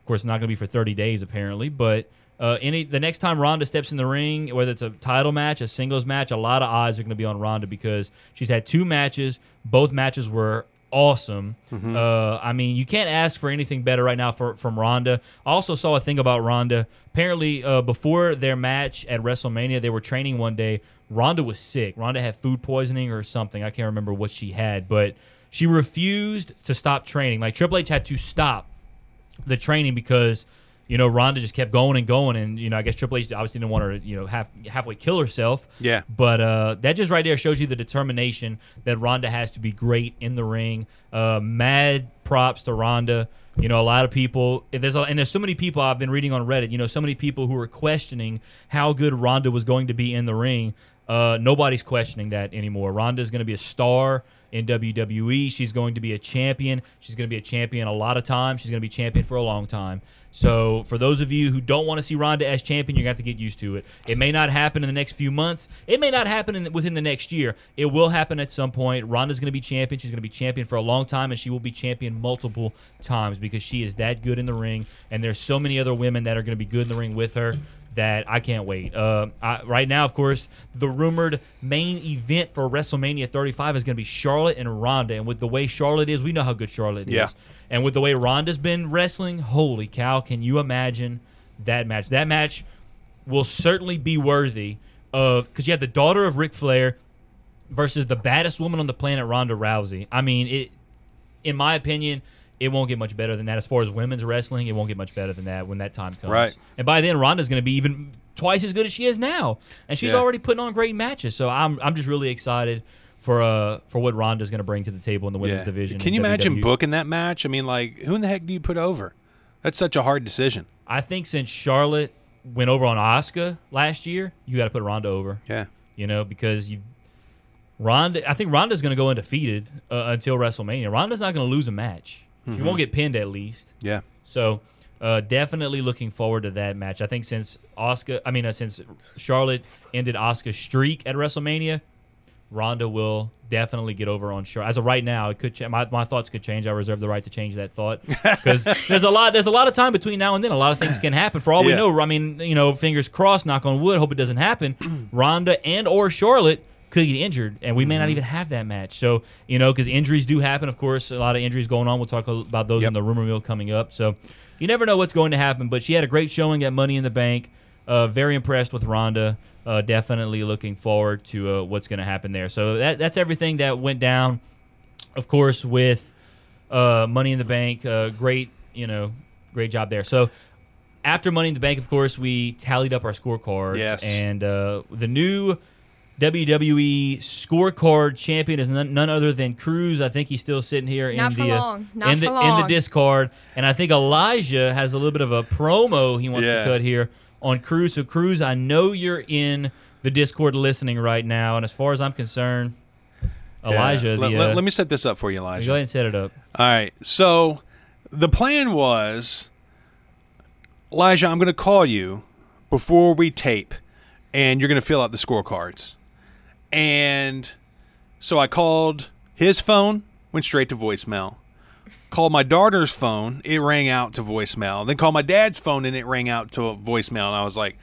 Speaker 3: course, it's not going to be for 30 days apparently. But uh, any the next time Ronda steps in the ring, whether it's a title match, a singles match, a lot of eyes are going to be on Ronda because she's had two matches. Both matches were awesome. Uh, I mean, you can't ask for anything better right now for, from Ronda. I also saw a thing about Ronda. Apparently, uh, before their match at WrestleMania, they were training one day. Ronda was sick. Ronda had food poisoning or something. I can't remember what she had, but she refused to stop training. Like Triple H had to stop the training because you know Ronda just kept going and going, and you know I guess Triple H obviously didn't want her to you know half halfway kill herself.
Speaker 2: Yeah.
Speaker 3: But uh, that just right there shows you the determination that Ronda has to be great in the ring. Uh, mad props to Ronda. You know, a lot of people. There's a, and there's so many people I've been reading on Reddit. You know, so many people who are questioning how good Ronda was going to be in the ring. Uh, nobody's questioning that anymore. Ronda is going to be a star in WWE. She's going to be a champion. She's going to be a champion a lot of times. She's going to be champion for a long time. So, for those of you who don't want to see Ronda as champion, you're going to get used to it. It may not happen in the next few months. It may not happen in, within the next year. It will happen at some point. Ronda's going to be champion. She's going to be champion for a long time, and she will be champion multiple times because she is that good in the ring. And there's so many other women that are going to be good in the ring with her that I can't wait. Uh, I, right now, of course, the rumored main event for WrestleMania 35 is going to be Charlotte and Ronda. And with the way Charlotte is, we know how good Charlotte
Speaker 2: Yeah.
Speaker 3: is. And with the way Ronda's been wrestling, holy cow, can you imagine that match? That match will certainly be worthy of because you have the daughter of Ric Flair versus the baddest woman on the planet, Ronda Rousey. I mean, it. In my opinion, it won't get much better than that. As far as women's wrestling, it won't get much better than that when that time comes.
Speaker 2: Right.
Speaker 3: And by then, Ronda's going to be even twice as good as she is now, and she's
Speaker 2: Yeah.
Speaker 3: already putting on great matches. So I'm I'm just really excited for uh for what Ronda's going to bring to the table in the women's
Speaker 2: Yeah.
Speaker 3: division.
Speaker 2: Can you imagine
Speaker 3: WWE.
Speaker 2: booking that match? I mean, like, who in the heck do you put over? That's such a hard decision.
Speaker 3: I think since Charlotte went over on Asuka last year, you got to put Ronda over.
Speaker 2: Yeah.
Speaker 3: You know, because you Ronda. I think Ronda's going to go undefeated uh, until WrestleMania. Ronda's not going to lose a match. She won't get pinned at least.
Speaker 2: Yeah.
Speaker 3: So uh, definitely looking forward to that match. I think since Asuka, I mean, uh, since Charlotte ended Asuka's streak at WrestleMania, Ronda will definitely get over on Charlotte. As of right now, it could ch- my, my thoughts could change. I reserve the right to change that thought because there's a lot there's a lot of time between now and then. A lot of things can happen. For all we know, I mean, you know, fingers crossed, knock on wood, hope it doesn't happen. Ronda and or Charlotte could get injured, and we may
Speaker 2: Mm-hmm.
Speaker 3: not even have that match. So you know, because injuries do happen. Of course, a lot of injuries going on. We'll talk about those
Speaker 2: Yep.
Speaker 3: in the rumor mill coming up. So you never know what's going to happen. But she had a great showing at Money in the Bank. Uh, very impressed with Ronda. Uh, definitely looking forward to uh, what's going to happen there. So that, that's everything that went down. Of course, with uh, Money in the Bank, uh, great, you know, great job there. So after Money in the Bank, of course, we tallied up our scorecards,
Speaker 2: Yes.
Speaker 3: and uh, the new WWE scorecard champion is none, none other than Cruz. I think he's still sitting here in the uh, in the
Speaker 4: for
Speaker 3: in the
Speaker 4: long.
Speaker 3: Discord, and I think Elijah has a little bit of a promo he wants
Speaker 2: Yeah.
Speaker 3: to cut here on Cruz. So Cruz, I know you're in the Discord listening right now, and as far as I'm concerned, Elijah.
Speaker 2: Let,
Speaker 3: the,
Speaker 2: let-
Speaker 3: uh,
Speaker 2: let me set this up for you, Elijah.
Speaker 3: go ahead and set it up.
Speaker 2: All right. So the plan was, Elijah, I'm going to call you before we tape, and you're going to fill out the scorecards. And so I called his phone, went straight to voicemail. Called my daughter's phone, it rang out to voicemail. Then called my dad's phone, and it rang out to a voicemail. And I was like,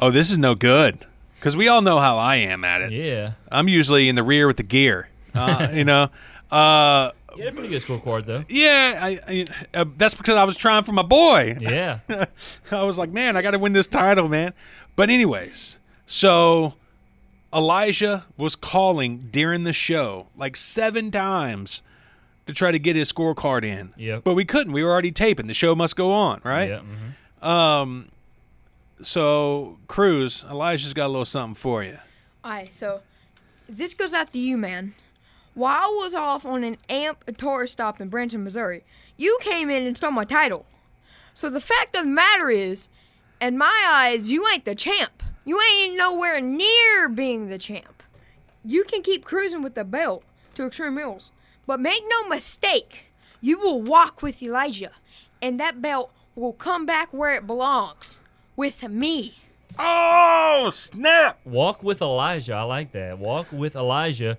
Speaker 2: "Oh, this is no good," because we all know how I am at it.
Speaker 3: Yeah.
Speaker 2: I'm usually in the rear with the gear, uh, you know. Uh,
Speaker 3: You had a pretty good scorecard, though.
Speaker 2: yeah, I, I uh, that's because I was trying for my boy.
Speaker 3: Yeah.
Speaker 2: I was like, man, I got to win this title, man. But anyways, so Elijah was calling during the show like seven times to try to get his scorecard in.
Speaker 3: Yep.
Speaker 2: But we couldn't. We were already taping. The show must go on, right?
Speaker 3: Yeah. mhm.
Speaker 2: Um. So Cruz, Elijah's got a little something for you.
Speaker 4: Alright, so this goes out to you, man. While I was off on an amp tourist stop in Branson, Missouri, you came in and stole my title. So the fact of the matter is, in my eyes, you ain't the champ. You ain't nowhere near being the champ. You can keep cruising with the belt to Extreme Rules, but make no mistake, you will walk with Elijah, and that belt will come back where it belongs, with me.
Speaker 2: Oh snap!
Speaker 3: Walk with Elijah. I like that. Walk with Elijah.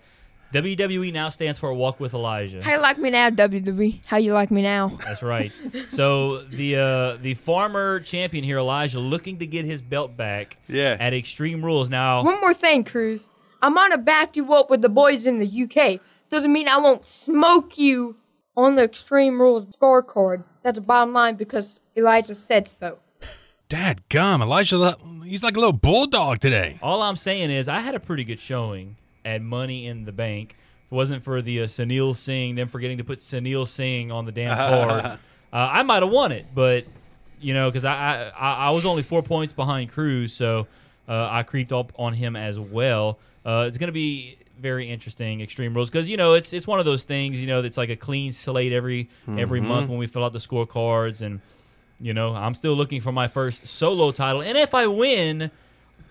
Speaker 3: WWE now stands for Walk with Elijah.
Speaker 4: How you like me now, WWE? How you like me now?
Speaker 3: That's right. So the uh, the former champion here, Elijah, looking to get his belt back
Speaker 2: Yeah.
Speaker 3: at Extreme Rules. Now,
Speaker 4: One more thing, Cruz. I'm gonna back you up with the boys in the UK. Doesn't mean I won't smoke you on the Extreme Rules scorecard. That's the bottom line because Elijah said so.
Speaker 2: Dad gum, Elijah, he's like a little bulldog today.
Speaker 3: all I'm saying is I had a pretty good showing at Money in the Bank. If it wasn't for the uh, Sunil Singh, them forgetting to put Sunil Singh on the damn card, uh, I might have won it. But you know, because I, I I was only four points behind Cruz, so uh, I creeped up on him as well. Uh, it's gonna be very interesting, Extreme Rules, because you know it's it's one of those things. You know, that's like a clean slate every every month when we fill out the scorecards, and you know I'm still looking for my first solo title, and if I win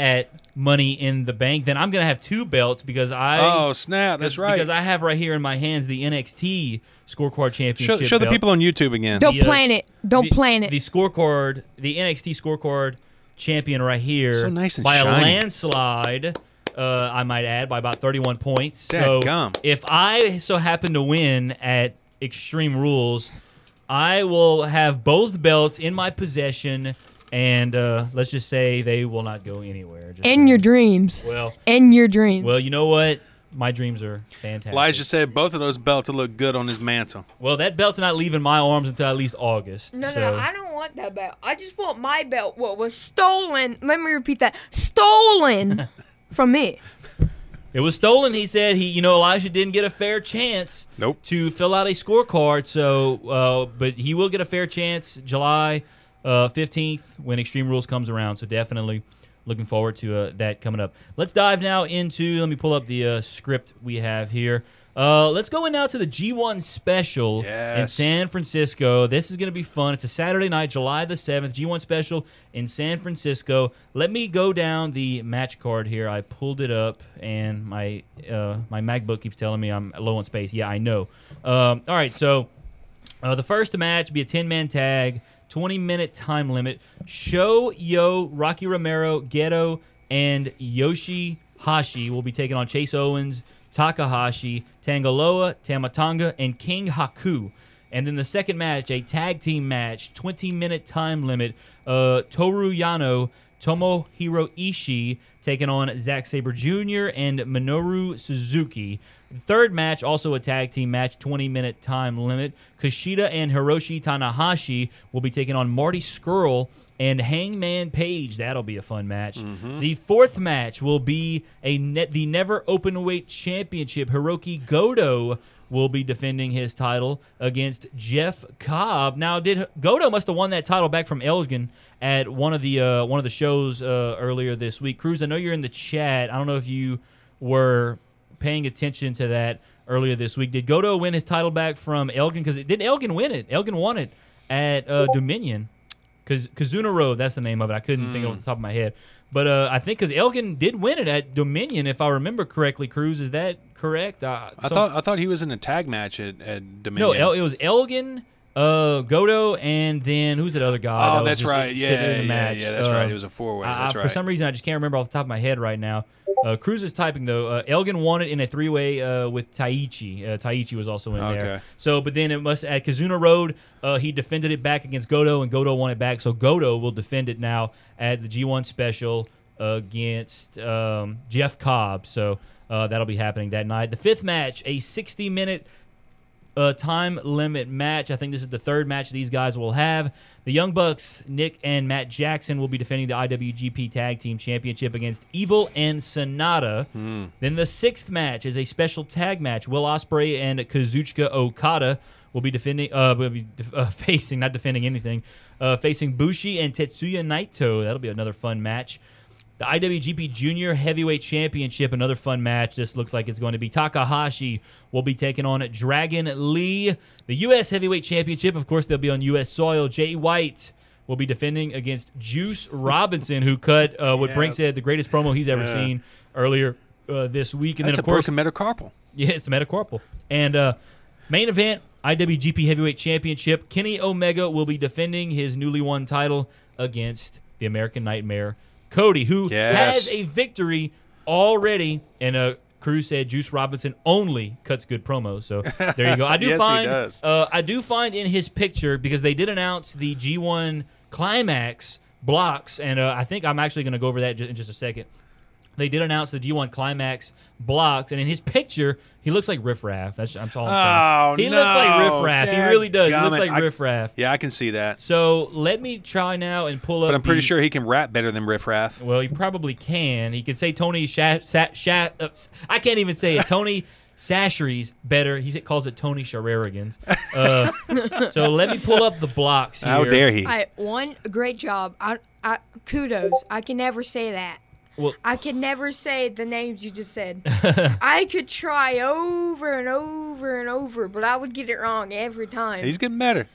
Speaker 3: at Money in the Bank, then I'm gonna have two belts because I
Speaker 2: Oh snap! That's right.
Speaker 3: because I have right here in my hands the NXT Scorecard Championship.
Speaker 2: show, show the
Speaker 3: belt.
Speaker 2: people on YouTube again.
Speaker 4: Don't
Speaker 3: The, uh,
Speaker 4: plan it. Don't
Speaker 3: the,
Speaker 4: plan it.
Speaker 3: The scorecard, the NXT scorecard champion right here,
Speaker 2: So nice and
Speaker 3: by a
Speaker 2: shiny.
Speaker 3: landslide. Uh, I might add by about 31 points. so
Speaker 2: Dadgum.
Speaker 3: if I so happen to win at Extreme Rules, I will have both belts in my possession, and uh, let's just say they will not go anywhere. Just
Speaker 4: In your dreams.
Speaker 3: well,
Speaker 4: In your dreams.
Speaker 3: well, you know what? My dreams are fantastic.
Speaker 2: Elijah said both of those belts will look good on his mantle.
Speaker 3: Well, that belt's not leaving my arms until at least August.
Speaker 4: no,
Speaker 3: so.
Speaker 4: no, I don't want that belt. I just want my belt. What was stolen? Let me repeat that. Stolen from me.
Speaker 3: It was stolen. He said he, you know, Elijah didn't get a fair chance
Speaker 2: Nope.
Speaker 3: to fill out a scorecard. So, uh, but he will get a fair chance July uh, fifteenth when Extreme Rules comes around. So definitely looking forward to uh, that coming up. Let's dive now into. Let me pull up the uh, script we have here. Uh, let's go in now to the G1 special in San Francisco. This is going to be fun. It's a Saturday night, July the 7th, G1 special in San Francisco. Let me go down the match card here. I pulled it up, and my uh, my MacBook keeps telling me I'm low on space. Yeah, I know. Um, all right, so uh, the first match be a 10 man tag, 20 minute time limit. Show Yo, Rocky Romero, Gedo, and Yoshi Hashi will be taking on Chase Owens, Takahashi, Tanga Loa, Tamatanga, and King Haku. And then the second match, a tag team match, 20 minute time limit. Uh, Toru Yano, Tomohiro Ishii taking on Zack Sabre Jr. and Minoru Suzuki. Third match, also a tag team match, 20 minute time limit. Kushida and Hiroshi Tanahashi will be taking on Marty Scurll and Hangman Page. That'll be a fun match. Mm-hmm. The fourth match will be a ne- the Never Openweight Championship. Hiroki Goto will be defending his title against Jeff Cobb. Now, did Goto must have won that title back from Elgin at one of the uh, one of the shows uh, earlier this week? Cruz, I know you're in the chat. I don't know if you were paying attention to that earlier this week. Did Goto win his title back from Elgin? Because did Elgin win it? Elgin won it at uh, Dominion. Because Kizuna Road, that's the name of it. I couldn't think of it off the top of my head. But uh, I think because Elgin did win it at Dominion, if I remember correctly, Cruz. Is that correct? Uh,
Speaker 2: I thought I thought he was in a tag match at, at Dominion.
Speaker 3: no, El, it was Elgin, uh, Goto, and then who's that other guy?
Speaker 2: Oh,
Speaker 3: was
Speaker 2: that's right. Yeah, yeah,
Speaker 3: match?
Speaker 2: yeah. That's
Speaker 3: Uh,
Speaker 2: right. It was a four way. That's
Speaker 3: I-
Speaker 2: right.
Speaker 3: For some reason, I just can't remember off the top of my head right now. Uh, Cruz is typing though. Uh, Elgin won it in a three-way uh, with Taichi. Uh, Taichi was also in there.
Speaker 2: Okay.
Speaker 3: So, but then it must at Kizuna Road. Uh, he defended it back against Goto, and Goto won it back. So Goto will defend it now at the G1 Special against um, Jeff Cobb. So uh, that'll be happening that night. The fifth match, a 60-minute uh, time limit match. I think this is the third match these guys will have. The Young Bucks, Nick and Matt Jackson, will be defending the IWGP Tag Team Championship against Evil and Sanada. Then the sixth match is a special tag match. Will Ospreay and Kazuchika Okada will be defending, uh, will be def- uh, facing, not defending anything, uh, facing Bushi and Tetsuya Naito. That'll be another fun match. The IWGP Junior Heavyweight Championship, another fun match. This looks like it's going to be Takahashi will be taking on Dragon Lee. The U.S. Heavyweight Championship, of course, they'll be on U.S. soil. Jay White will be defending against Juice Robinson, who cut uh, what Brink said the greatest promo he's ever
Speaker 2: Yeah.
Speaker 3: seen earlier uh, this week. And
Speaker 2: That's
Speaker 3: then, of course,
Speaker 2: metacarpal.
Speaker 3: yeah, it's the metacarpal. And uh, main event, IWGP Heavyweight Championship. Kenny Omega will be defending his newly won title against the American Nightmare, Cody, who
Speaker 2: Yes.
Speaker 3: has a victory already. And uh, Cruz said Juice Robinson only cuts good promos. So there you go. I do
Speaker 2: Yes,
Speaker 3: find. Uh, I do find in his picture because they did announce the G1 climax blocks, and uh, I think I'm actually going to go over that in just a second. They did announce the G1 climax blocks, and in his picture, he looks like Riff Raff. That's I'm all I'm
Speaker 2: Oh,
Speaker 3: saying. He looks like
Speaker 2: no.
Speaker 3: Riff Raff. He really does. He looks like
Speaker 2: I-
Speaker 3: Riff Raff.
Speaker 2: Yeah, I can see that.
Speaker 3: So let me try now and pull up.
Speaker 2: But I'm pretty
Speaker 3: the-
Speaker 2: sure he can rap better than Riff Raff.
Speaker 3: Well, he probably can. He can say Tony Sha- Sa- Sha- uh, I can't even say it. Tony Sashery's better. He calls it Tony Sherrigans. Uh, so let me pull up the blocks here.
Speaker 2: How dare he?
Speaker 4: All right, one great job. I, I kudos. I can never say that.
Speaker 3: Well-
Speaker 4: I can never say the names you just said. I could try over and over and over, but I would get it wrong every time.
Speaker 2: He's getting better.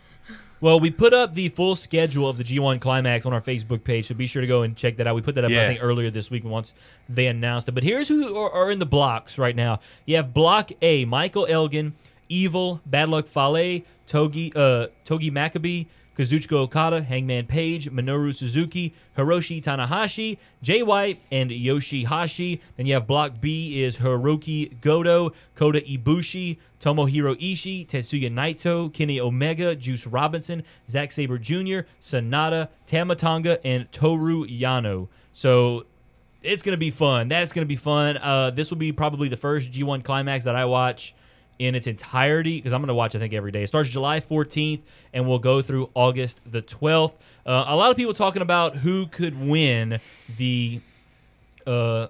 Speaker 3: Well, we put up the full schedule of the G1 Climax on our Facebook page, so be sure to go and check that out. We put that up, I think, earlier this week once they announced it. But here's who are, are in the blocks right now. You have Block A: Michael Elgin, Evil, Bad Luck Fale, Togi, uh, Togi Makabe, Kazuchika Okada, Hangman Page, Minoru Suzuki, Hiroshi Tanahashi, Jay White, and Yoshihashi. Then you have Block B is Hiroki Goto, Kota Ibushi, Tomohiro Ishii, Tetsuya Naito, Kenny Omega, Juice Robinson, Zack Sabre Jr., Sanada, Tamatonga, and Toru Yano. So it's going to be fun. That's going to be fun. Uh, this will be probably the first G1 climax that I watch in its entirety because I'm going to watch, I think, every day. It starts July 14th and we'll go through August the 12th. Uh, a lot of people talking about who could win the uh,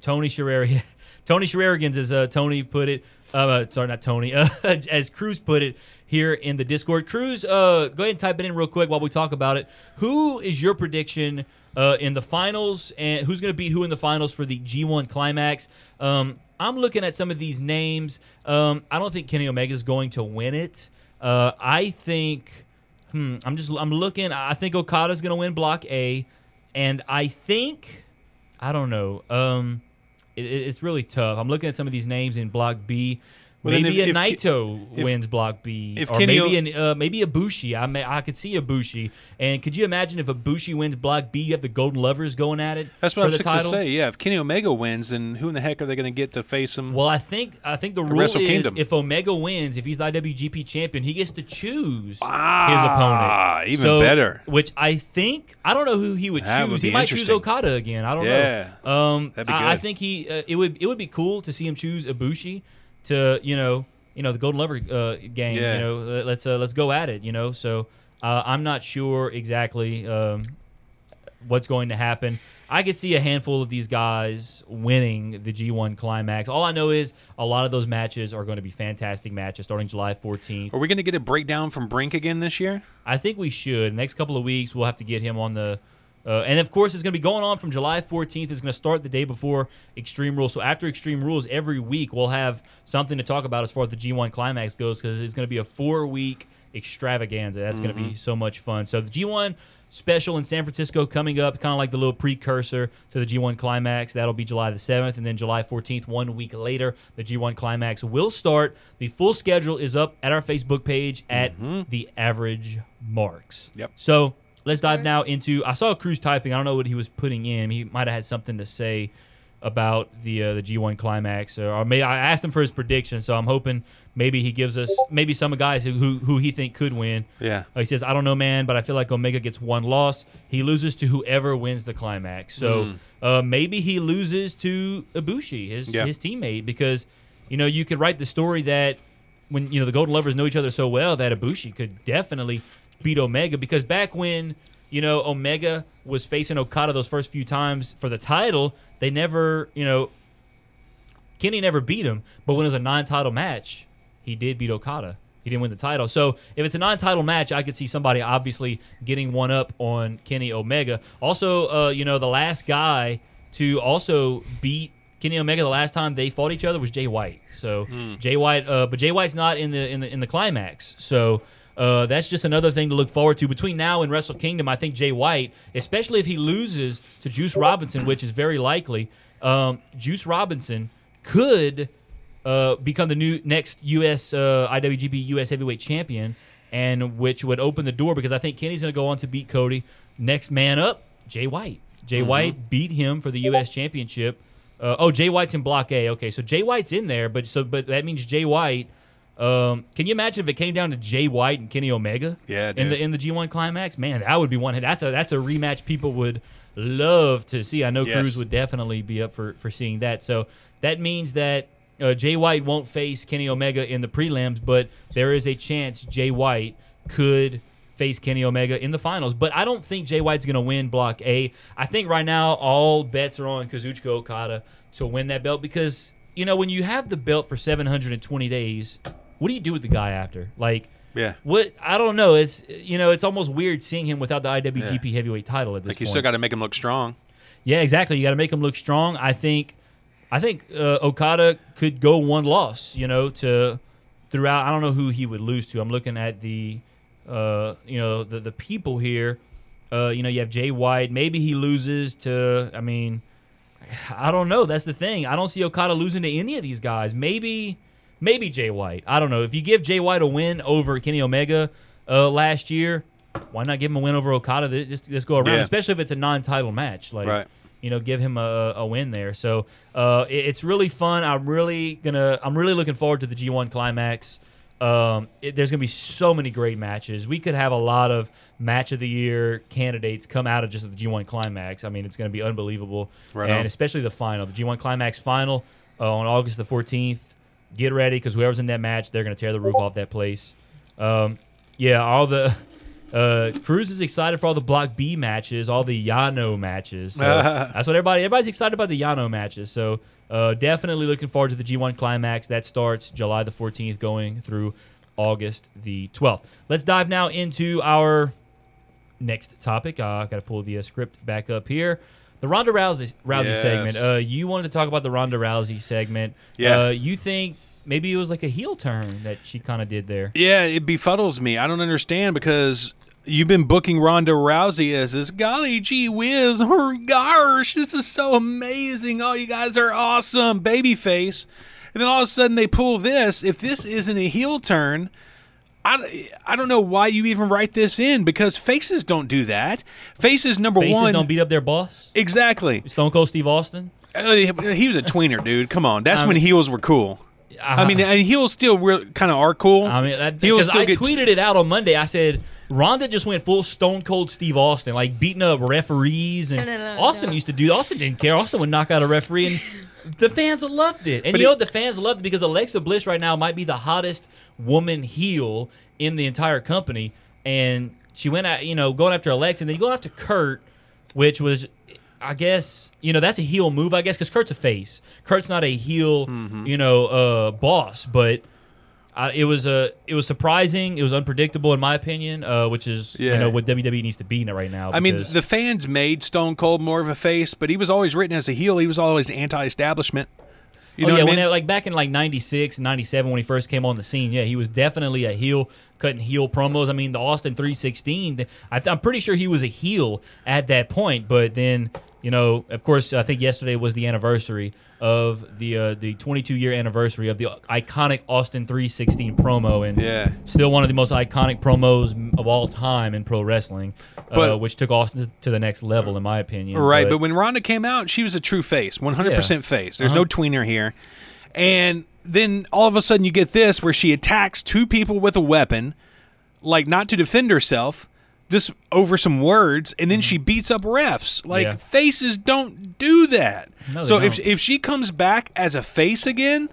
Speaker 3: Tony Sherreri. Tony as uh, Tony put it. Uh, sorry, not Tony. As Cruz put it here in the Discord. Cruz, uh, go ahead and type it in real quick while we talk about it. Who is your prediction uh, in the finals, and who's going to beat who in the finals for the G1 Climax? Um, I'm looking at some of these names. Um, I don't think Kenny Omega is going to win it. Uh, I think. Hmm, I'm just. I'm looking. I think Okada's going to win Block A, and I think. I don't know. Um, it, it- it's really tough. I'm looking at some of these names in Block B.
Speaker 2: Well,
Speaker 3: maybe
Speaker 2: if-
Speaker 3: a Naito
Speaker 2: if-
Speaker 3: wins Block B,
Speaker 2: if
Speaker 3: or
Speaker 2: Kenny
Speaker 3: maybe an, uh, maybe a Bushi. I may, I could see a Bushi. And could you imagine if a Bushi wins Block B? You have the Golden Lovers going at it.
Speaker 2: That's what
Speaker 3: for
Speaker 2: I was
Speaker 3: the
Speaker 2: fixing to say. Yeah, if Kenny Omega wins, then who in the heck are they going to get to face him?
Speaker 3: Well, I think I think the rule is
Speaker 2: Kingdom.
Speaker 3: if Omega wins, if he's the IWGP champion, he gets to choose
Speaker 2: Ah,
Speaker 3: his opponent.
Speaker 2: even
Speaker 3: So-
Speaker 2: better.
Speaker 3: Which I think I don't know who he would
Speaker 2: That
Speaker 3: choose.
Speaker 2: would
Speaker 3: he might choose. Okada again. I don't
Speaker 2: Yeah.
Speaker 3: know. Um,
Speaker 2: That'd be
Speaker 3: I, I think he uh, it would it would be cool to see him choose Ibushi to you know you know the Golden Lover uh, game.
Speaker 2: Yeah.
Speaker 3: You know, let's uh, let's go at it. You know, so uh, I'm not sure exactly. Um, what's going to happen. I could see a handful of these guys winning the G1 climax. All I know is a lot of those matches are going to be fantastic matches starting July 14th.
Speaker 2: Are we going to get a breakdown from Brink again this year?
Speaker 3: I think we should. Next couple of weeks, we'll have to get him on the Uh, and of course, it's going to be going on from July 14th. It's going to start the day before Extreme Rules. So after Extreme Rules, every week we'll have something to talk about as far as the G1 Climax goes because it's going to be a four week extravaganza. That's going to be so much fun. So the G1 special in San Francisco coming up, kind of like the little precursor to the G1 Climax. That'll be July the 7th, and then July 14th, one week later, the G1 Climax will start. The full schedule is up at our Facebook page at the Average Marks.
Speaker 2: Yep.
Speaker 3: So let's dive now into. I saw Cruz typing. I don't know what he was putting in. He might have had something to say about the uh, the G1 climax, or, or maybe I asked him for his prediction. So I'm hoping maybe he gives us maybe some guys who who, who he think could win.
Speaker 2: Yeah.
Speaker 3: Uh, he says, I don't know, man, but I feel like Omega gets one loss. He loses to whoever wins the climax. So uh, maybe he loses to Ibushi, his
Speaker 2: Yeah.
Speaker 3: his teammate, because you know you could write the story that when you know the Golden Lovers know each other so well that Ibushi could definitely beat Omega because back when you know Omega was facing Okada those first few times for the title, they never you know Kenny never beat him, but when it was a non-title match, he did beat Okada. He didn't win the title. So if it's a non-title match, I could see somebody obviously getting one up on Kenny Omega. Also, uh, you know, the last guy to also beat Kenny Omega the last time they fought each other was Jay White. So Jay White, uh, but Jay White's not in the in the in the climax. So. Uh, that's just another thing to look forward to between now and Wrestle Kingdom. I think Jay White, especially if he loses to Juice Robinson, which is very likely, um, Juice Robinson could uh, become the new next U.S. Uh, IWGP U.S. Heavyweight Champion, and which would open the door because I think Kenny's going to go on to beat Cody. Next man up, Jay White. Jay White beat him for the U.S. Championship. Uh, oh, Jay White's in Block A. Okay, so Jay White's in there, but so but that means Jay White. Um, can you imagine if it came down to Jay White and Kenny Omega?
Speaker 2: Yeah,
Speaker 3: in the in the G1 climax, man, that would be one. That's a that's a rematch people would love to see. I know
Speaker 2: Yes.
Speaker 3: Cruz would definitely be up for for seeing that. So that means that uh, Jay White won't face Kenny Omega in the prelims, but there is a chance Jay White could face Kenny Omega in the finals. But I don't think Jay White's going to win Block A. I think right now all bets are on Kazuchika Okada to win that belt because you know when you have the belt for 720 days, what do you do with the guy after? Like.
Speaker 2: Yeah.
Speaker 3: What I don't know. It's you know it's almost weird seeing him without the IWGP Heavyweight title at this
Speaker 2: Like you
Speaker 3: point.
Speaker 2: still got to make him look strong.
Speaker 3: Yeah, exactly. You got to make him look strong. I think, I think uh, Okada could go one loss. You know, to throughout. I don't know who he would lose to. I'm looking at the, uh, you know, the the people here. Uh, you know, you have Jay White. Maybe he loses to. I mean, I don't know. That's the thing. I don't see Okada losing to any of these guys. Maybe, maybe Jay White. I don't know. If you give Jay White a win over Kenny Omega uh, last year, why not give him a win over Okada? Just go around,
Speaker 2: Yeah.
Speaker 3: especially if it's a non-title match. Like,
Speaker 2: Right.
Speaker 3: you know, give him a, a win there. So uh, it- it's really fun. I'm really gonna. I'm really looking forward to the G1 climax. Um, it, there's gonna be so many great matches. We could have a lot of match of the year candidates come out of just the G1 climax. I mean, it's gonna be unbelievable,
Speaker 2: Right
Speaker 3: and
Speaker 2: on.
Speaker 3: especially the final, the G1 climax final uh, on August the 14th. Get ready because whoever's in that match, they're gonna tear the roof off that place. Um, yeah, all the. Uh, Cruz is excited for all the Block B matches, all the Yano matches. So that's what everybody everybody's excited about the Yano matches. So uh, definitely looking forward to the G1 climax that starts July the 14th, going through August the 12th. Let's dive now into our next topic. Uh, I got to pull the uh, script back up here. The Ronda Rousey Rousey
Speaker 2: Yes.
Speaker 3: segment. Uh, you wanted to talk about the Ronda Rousey segment.
Speaker 2: Yeah.
Speaker 3: Uh, you think maybe it was like a heel turn that she kind of did there.
Speaker 2: Yeah, it befuddles me. I don't understand because you've been booking Ronda Rousey as this golly gee whiz, her gosh, this is so amazing. Oh, you guys are awesome, babyface. And then all of a sudden they pull this. If this isn't a heel turn, I, I don't know why you even write this in because faces don't do that. Faces number
Speaker 3: Faces
Speaker 2: one.
Speaker 3: don't beat up their boss.
Speaker 2: exactly.
Speaker 3: Stone Cold Steve Austin.
Speaker 2: Uh, he was a tweener, dude. Come on, that's
Speaker 3: I
Speaker 2: when
Speaker 3: mean-
Speaker 2: heels were cool. I mean, uh-huh. and heels still real, kind of are cool.
Speaker 3: I mean, because
Speaker 2: still
Speaker 3: I
Speaker 2: get
Speaker 3: tweeted it out on Monday. I said Ronda just went full Stone Cold Steve Austin, like beating up referees, and
Speaker 4: No, no, no,
Speaker 3: Austin
Speaker 4: no.
Speaker 3: used to do. Austin didn't care. Austin would knock out a referee, and the fans loved it. And
Speaker 2: But
Speaker 3: you
Speaker 2: it-
Speaker 3: know what? The fans loved it because Alexa Bliss right now might be the hottest woman heel in the entire company, and she went out, you know, going after Alexa, and then you go after Kurt, which was. I guess you know that's a heel move. I guess because Kurt's a face. Kurt's not a heel,
Speaker 2: Mm-hmm.
Speaker 3: you know, uh, boss. But Uh, it was a it was surprising. It was unpredictable in my opinion, uh, which is
Speaker 2: Yeah.
Speaker 3: you know what WWE needs to be in it right now.
Speaker 2: I mean, the fans made Stone Cold more of a face, but he was always written as a heel. He was always anti-establishment. You
Speaker 3: oh
Speaker 2: know
Speaker 3: yeah,
Speaker 2: what I
Speaker 3: when
Speaker 2: mean?
Speaker 3: they- like back in like 96, 97 when he first came on the scene, yeah, he was definitely a heel cutting heel promos. I mean, the Austin 316, I th- I'm pretty sure he was a heel at that point, but then, you know, of course, I think yesterday was the anniversary of the uh, the 22 year anniversary of the iconic Austin 316 promo and
Speaker 2: Yeah.
Speaker 3: still one of the most iconic promos of all time in pro wrestling, uh, which took Austin to the next level in my opinion.
Speaker 2: Right, but, when Ronda came out, she was a true face, 100% face. There's no
Speaker 3: Uh-huh.
Speaker 2: tweener here. And then all of a sudden you get this where she attacks two people with a weapon, like not to defend herself, just over some words, and then she beats up refs. Like
Speaker 3: Mm-hmm. Yeah.
Speaker 2: faces don't do that.
Speaker 3: No, they
Speaker 2: so if
Speaker 3: don't.
Speaker 2: if she comes back as a face again,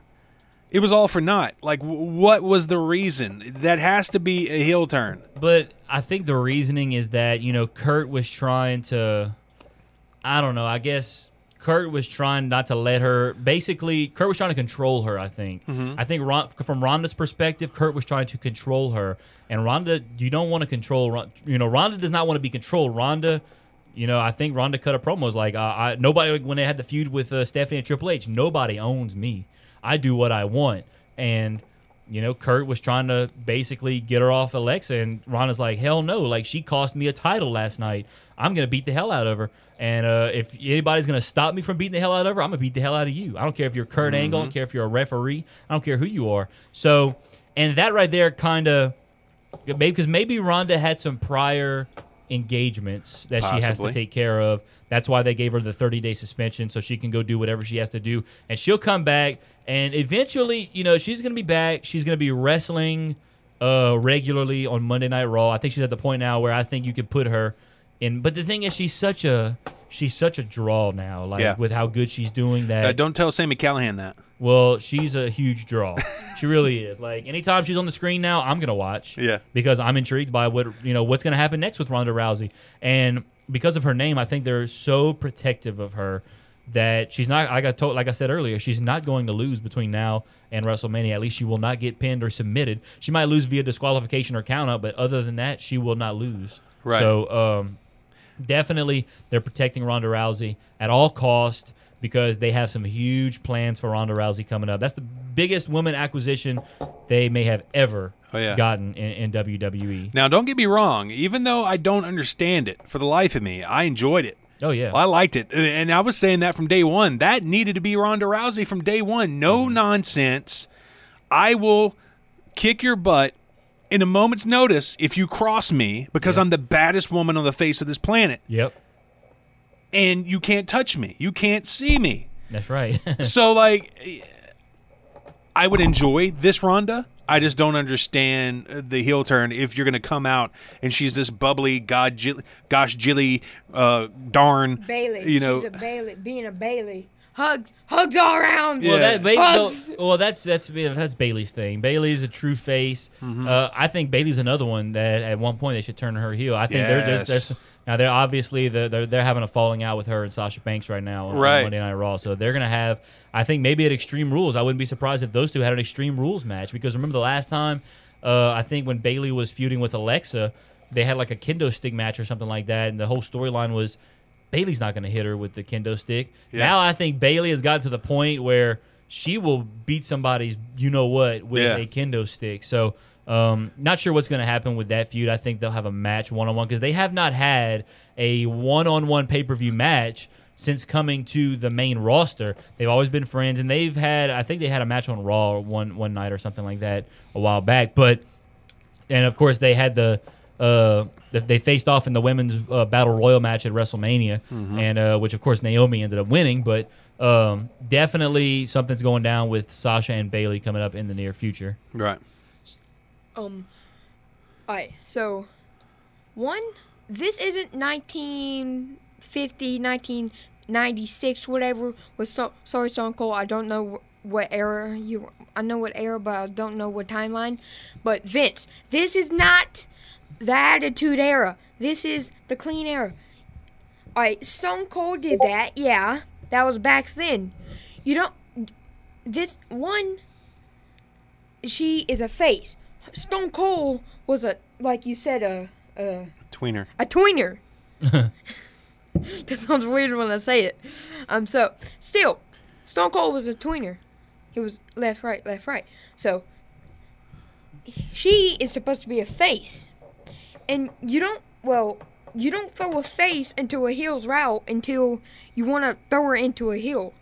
Speaker 2: it was all for naught. Like w- what was the reason? That has to be a heel turn.
Speaker 3: But I think the reasoning is that you know Kurt was trying to, I don't know. I guess Kurt was trying not to let her. Basically, Kurt was trying to control her. I think. I think Ron, from Ronda's perspective, Kurt was trying to control her, and Ronda, you don't want to control. You know, Ronda does not want to be controlled. Ronda. You know, I think Ronda cut a promo was like, uh, I, nobody when they had the feud with uh, Stephanie and Triple H, nobody owns me. I do what I want, and you know, Kurt was trying to basically get her off Alexa, and Ronda's like, hell no, like she cost me a title last night. I'm gonna beat the hell out of her, and uh, if anybody's gonna stop me from beating the hell out of her, I'm gonna beat the hell out of you. I don't care if you're Kurt Angle, I don't care if you're a referee, I don't care who you are. So, and that right there kind of maybe because maybe Ronda had some prior engagements that she has to take care of. That's why they gave her the 30 day suspension so she can go do whatever she has to do. And she'll come back. And eventually, you know, she's going to be back. She's going to be wrestling uh, regularly on Monday Night Raw. I think she's at the point now where I think you could put her in. But the thing is, she's such a. She's such a draw now, like
Speaker 2: Yeah.
Speaker 3: with how good she's doing that.
Speaker 2: Uh, don't tell Sami Callihan that.
Speaker 3: Well, she's a huge draw. she really is. Like anytime she's on the screen now, I'm gonna watch.
Speaker 2: Yeah.
Speaker 3: Because I'm intrigued by what you know what's gonna happen next with Ronda Rousey, and because of her name, I think they're so protective of her that she's not. Like I told, like I said earlier, she's not going to lose between now and WrestleMania. At least she will not get pinned or submitted. She might lose via disqualification or countout, but other than that, she will not lose.
Speaker 2: Right.
Speaker 3: So um, definitely they're protecting Ronda Rousey at all cost because they have some huge plans for Ronda Rousey coming up. That's the biggest woman acquisition they may have ever
Speaker 2: Oh, yeah.
Speaker 3: gotten in, in. WWE.
Speaker 2: Now, don't get me wrong. Even though I don't understand it for the life of me, I enjoyed it.
Speaker 3: Oh yeah,
Speaker 2: I liked it, and I was saying that from day one. That needed to be Ronda Rousey from day one. No
Speaker 3: Mm-hmm.
Speaker 2: nonsense. I will kick your butt in a moment's notice if you cross me because I'm the baddest woman on the face of this planet,
Speaker 3: yep,
Speaker 2: and you can't touch me. You can't see me.
Speaker 3: that's right.
Speaker 2: so like I would enjoy this Ronda. I just don't understand the heel turn if you're going to come out and she's this bubbly god Jill- gosh Jilly uh darn
Speaker 4: Bayley.
Speaker 2: you know
Speaker 4: She's a Bayley. Being a Bayley. Hugs. Hugs all around.
Speaker 2: Yeah.
Speaker 3: Well, that ba-
Speaker 4: Hugs.
Speaker 3: no, well, that's that's that's Bayley's thing. Bayley's a true face.
Speaker 2: Mm-hmm.
Speaker 3: Uh, I think Bayley's another one that at one point they should turn her heel. I think there
Speaker 2: Yes.
Speaker 3: there's, there's now they're obviously the, they're they're having a falling out with her and Sasha Banks right now on, on Monday Night Raw. So they're gonna have. I think maybe at Extreme Rules, I wouldn't be surprised if those two had an Extreme Rules match because remember the last time, uh, I think when Bayley was feuding with Alexa, they had like a kendo stick match or something like that, and the whole storyline was Bayley's not going to hit her with the kendo stick.
Speaker 2: Yeah.
Speaker 3: Now I think Bayley has gotten to the point where she will beat somebody's you know what with
Speaker 2: Yeah.
Speaker 3: a kendo stick. So um, not sure what's going to happen with that feud. I think they'll have a match one on one because they have not had a one on one pay per view match since coming to the main roster. They've always been friends, and they've had I think they had a match on Raw one one night or something like that a while back. But and of course they had the uh they faced off in the women's uh, battle royal match at WrestleMania, and uh, which of course Naomi ended up winning. But um, definitely something's going down with Sasha and Bayley coming up in the near future.
Speaker 2: right.
Speaker 4: Um. Alright, so one, this isn't 1950, 1996, whatever. With Sto- sorry, Stone Cold. I don't know wh- what era you. I know what era, but I don't know what timeline. But Vince, this is not the Attitude Era. This is the Clean Era. Alright, Stone Cold did that. Yeah, that was back then. You don't. This one she is a face. Stone Cold was a like you said a a,
Speaker 2: Tweener.
Speaker 4: a tweener. that sounds weird when I say it. Um, so still, Stone Cold was a tweener. He was left, right, left, right. So she is supposed to be a face, and you don't. Well, you don't throw a face into a heel's route until you want to throw her into a heel.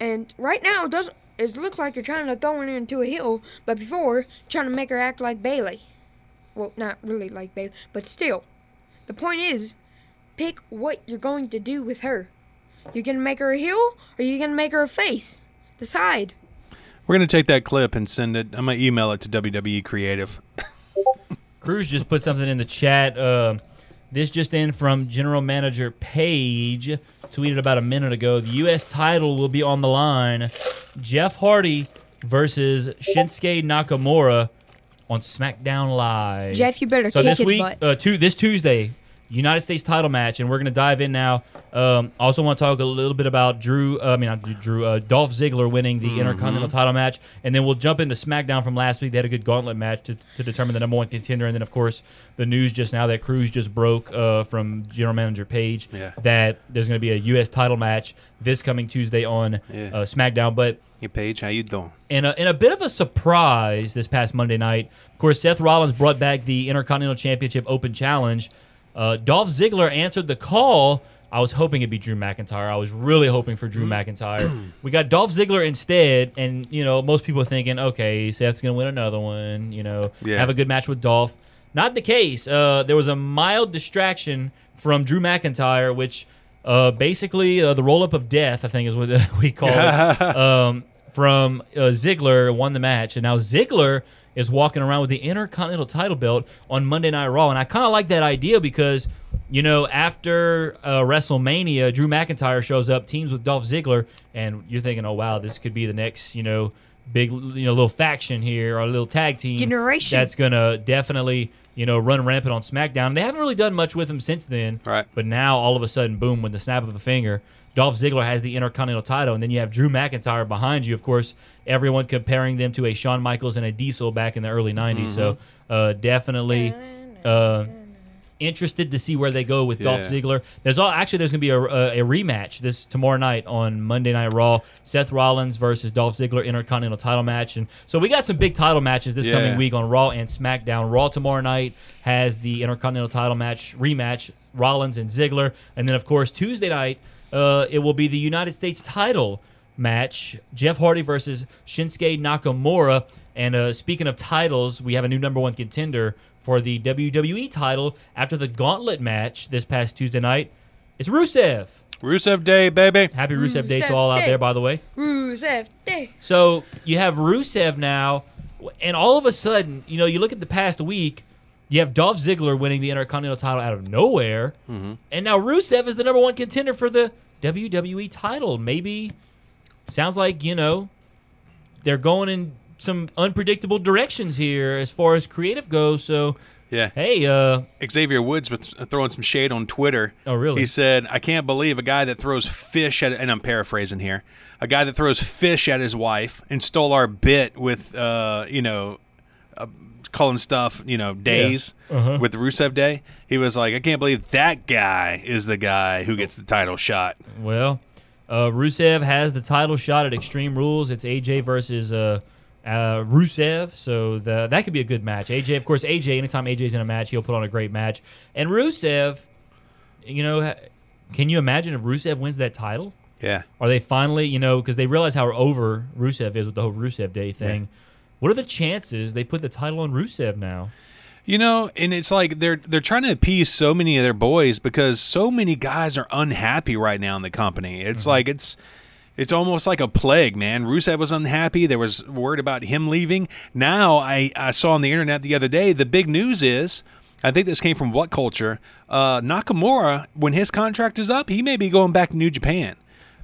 Speaker 4: And right now, it doesn't it looks like you're trying to throw her into a heel, but before trying to make her act like Bayley. Well, not really like Bayley, but still. The point is, pick what you're going to do with her. You're gonna make her a heel, or you gonna make her a face? Decide.
Speaker 2: We're gonna take that clip and send it. I'm gonna email it to WWE Creative.
Speaker 3: Cruz just put something in the chat. Uh, this just in from General Manager Paige, tweeted about a minute ago. The U.S. title will be on the line. Jeff Hardy versus Shinsuke Nakamura on SmackDown Live.
Speaker 4: Jeff, you better
Speaker 3: so
Speaker 4: kick
Speaker 3: this
Speaker 4: his
Speaker 3: week,
Speaker 4: butt.
Speaker 3: uh, tu- this Tuesday, United States title match, and we're gonna dive in now. Um, also, want to talk a little bit about Drew. Uh, I mean, not Drew. Uh, Dolph Ziggler winning the Intercontinental title match, and then we'll jump into SmackDown from last week. They had a good gauntlet match to, to determine the number one contender, and then of course the news just now that Cruz just broke uh, from General Manager Paige
Speaker 2: Yeah.
Speaker 3: that there's going to be a U.S. title match this coming Tuesday on
Speaker 2: Yeah.
Speaker 3: uh, SmackDown, but
Speaker 2: Hey Paige, how you doing?
Speaker 3: in a, in a bit of a surprise this past Monday night, of course, Seth Rollins brought back the Intercontinental Championship Open Challenge. Uh, Dolph Ziggler answered the call. I was hoping it'd be Drew McIntyre. I was really hoping for Drew McIntyre. we got Dolph Ziggler instead, and you know most people are thinking, okay, Seth's gonna win another one. You know,
Speaker 2: Yeah.
Speaker 3: have a good match with Dolph. Not the case. Uh, there was a mild distraction from Drew McIntyre, which uh, basically uh, the roll up of death, I think is what we call it. um, from uh, Ziggler won the match, and now Ziggler is walking around with the Intercontinental title belt on Monday Night Raw, and I kind of like that idea because you know after uh, WrestleMania, Drew McIntyre shows up, teams with Dolph Ziggler, and you're thinking, oh wow, this could be the next you know big you know little faction here or a little tag team
Speaker 4: Generation.
Speaker 3: that's gonna definitely you know run rampant on SmackDown. They haven't really done much with him since then,
Speaker 2: Right.
Speaker 3: But now all of a sudden, boom, with the snap of a finger, Dolph Ziggler has the Intercontinental title, and then you have Drew McIntyre behind you. Of course, everyone comparing them to a Shawn Michaels and a Diesel back in the early '90s. So
Speaker 2: Mm-hmm.
Speaker 3: uh, definitely. Uh, Interested to see where they go with Dolph Ziggler. There's all actually there's gonna be a, a, a rematch this tomorrow night on Monday Night Raw. Seth Rollins versus Dolph Ziggler Intercontinental Title match, and so we got some big title matches this
Speaker 2: Yeah.
Speaker 3: coming week on Raw and SmackDown. Raw tomorrow night has the Intercontinental title match rematch, Rollins and Ziggler. And then, of course, Tuesday night, uh, it will be the United States title match Jeff Hardy versus Shinsuke Nakamura. And uh, speaking of titles, we have a new number one contender for the WWE title after the gauntlet match this past Tuesday night. It's Rusev.
Speaker 2: Rusev Day, baby.
Speaker 3: Happy Rusev Day to
Speaker 4: Rusev
Speaker 3: all out there, by the way.
Speaker 4: Rusev Day.
Speaker 3: So you have Rusev now, and all of a sudden, you know, you look at the past week, you have Dolph Ziggler winning the Intercontinental title out of nowhere, and now Rusev is the number one contender for the WWE title. Maybe sounds like you know they're going in some unpredictable directions here as far as creative goes. So
Speaker 2: Yeah.
Speaker 3: hey, uh,
Speaker 2: Xavier Woods was throwing some shade on Twitter.
Speaker 3: Oh, really?
Speaker 2: He said, "I can't believe a guy that throws fish at," and I'm paraphrasing here, a guy that throws fish at his wife and stole our bit with, uh, you know, uh, calling stuff, you know, days
Speaker 3: Uh-huh.
Speaker 2: with Rusev Day. He was like, "I can't believe that guy is the guy who gets the title shot."
Speaker 3: Well, uh, Rusev has the title shot at Extreme Rules. It's AJ versus uh, uh, Rusev, so the, that could be a good match. AJ, of course, AJ. Anytime AJ's in a match, he'll put on a great match. And Rusev, you know, can you imagine if Rusev wins that title?
Speaker 2: Yeah.
Speaker 3: Are they finally, you know, because they realize how over Rusev is with the whole Rusev Day thing. What are the chances they put the title on Rusev now?
Speaker 2: You know, and it's like they're they're trying to appease so many of their boys because so many guys are unhappy right now in the company. It's
Speaker 3: Mm-hmm.
Speaker 2: like it's it's almost like a plague, man. Rusev was unhappy. There was word about him leaving. Now I, I saw on the internet the other day the big news is I think this came from what culture? Uh, Nakamura, when his contract is up, he may be going back to New Japan.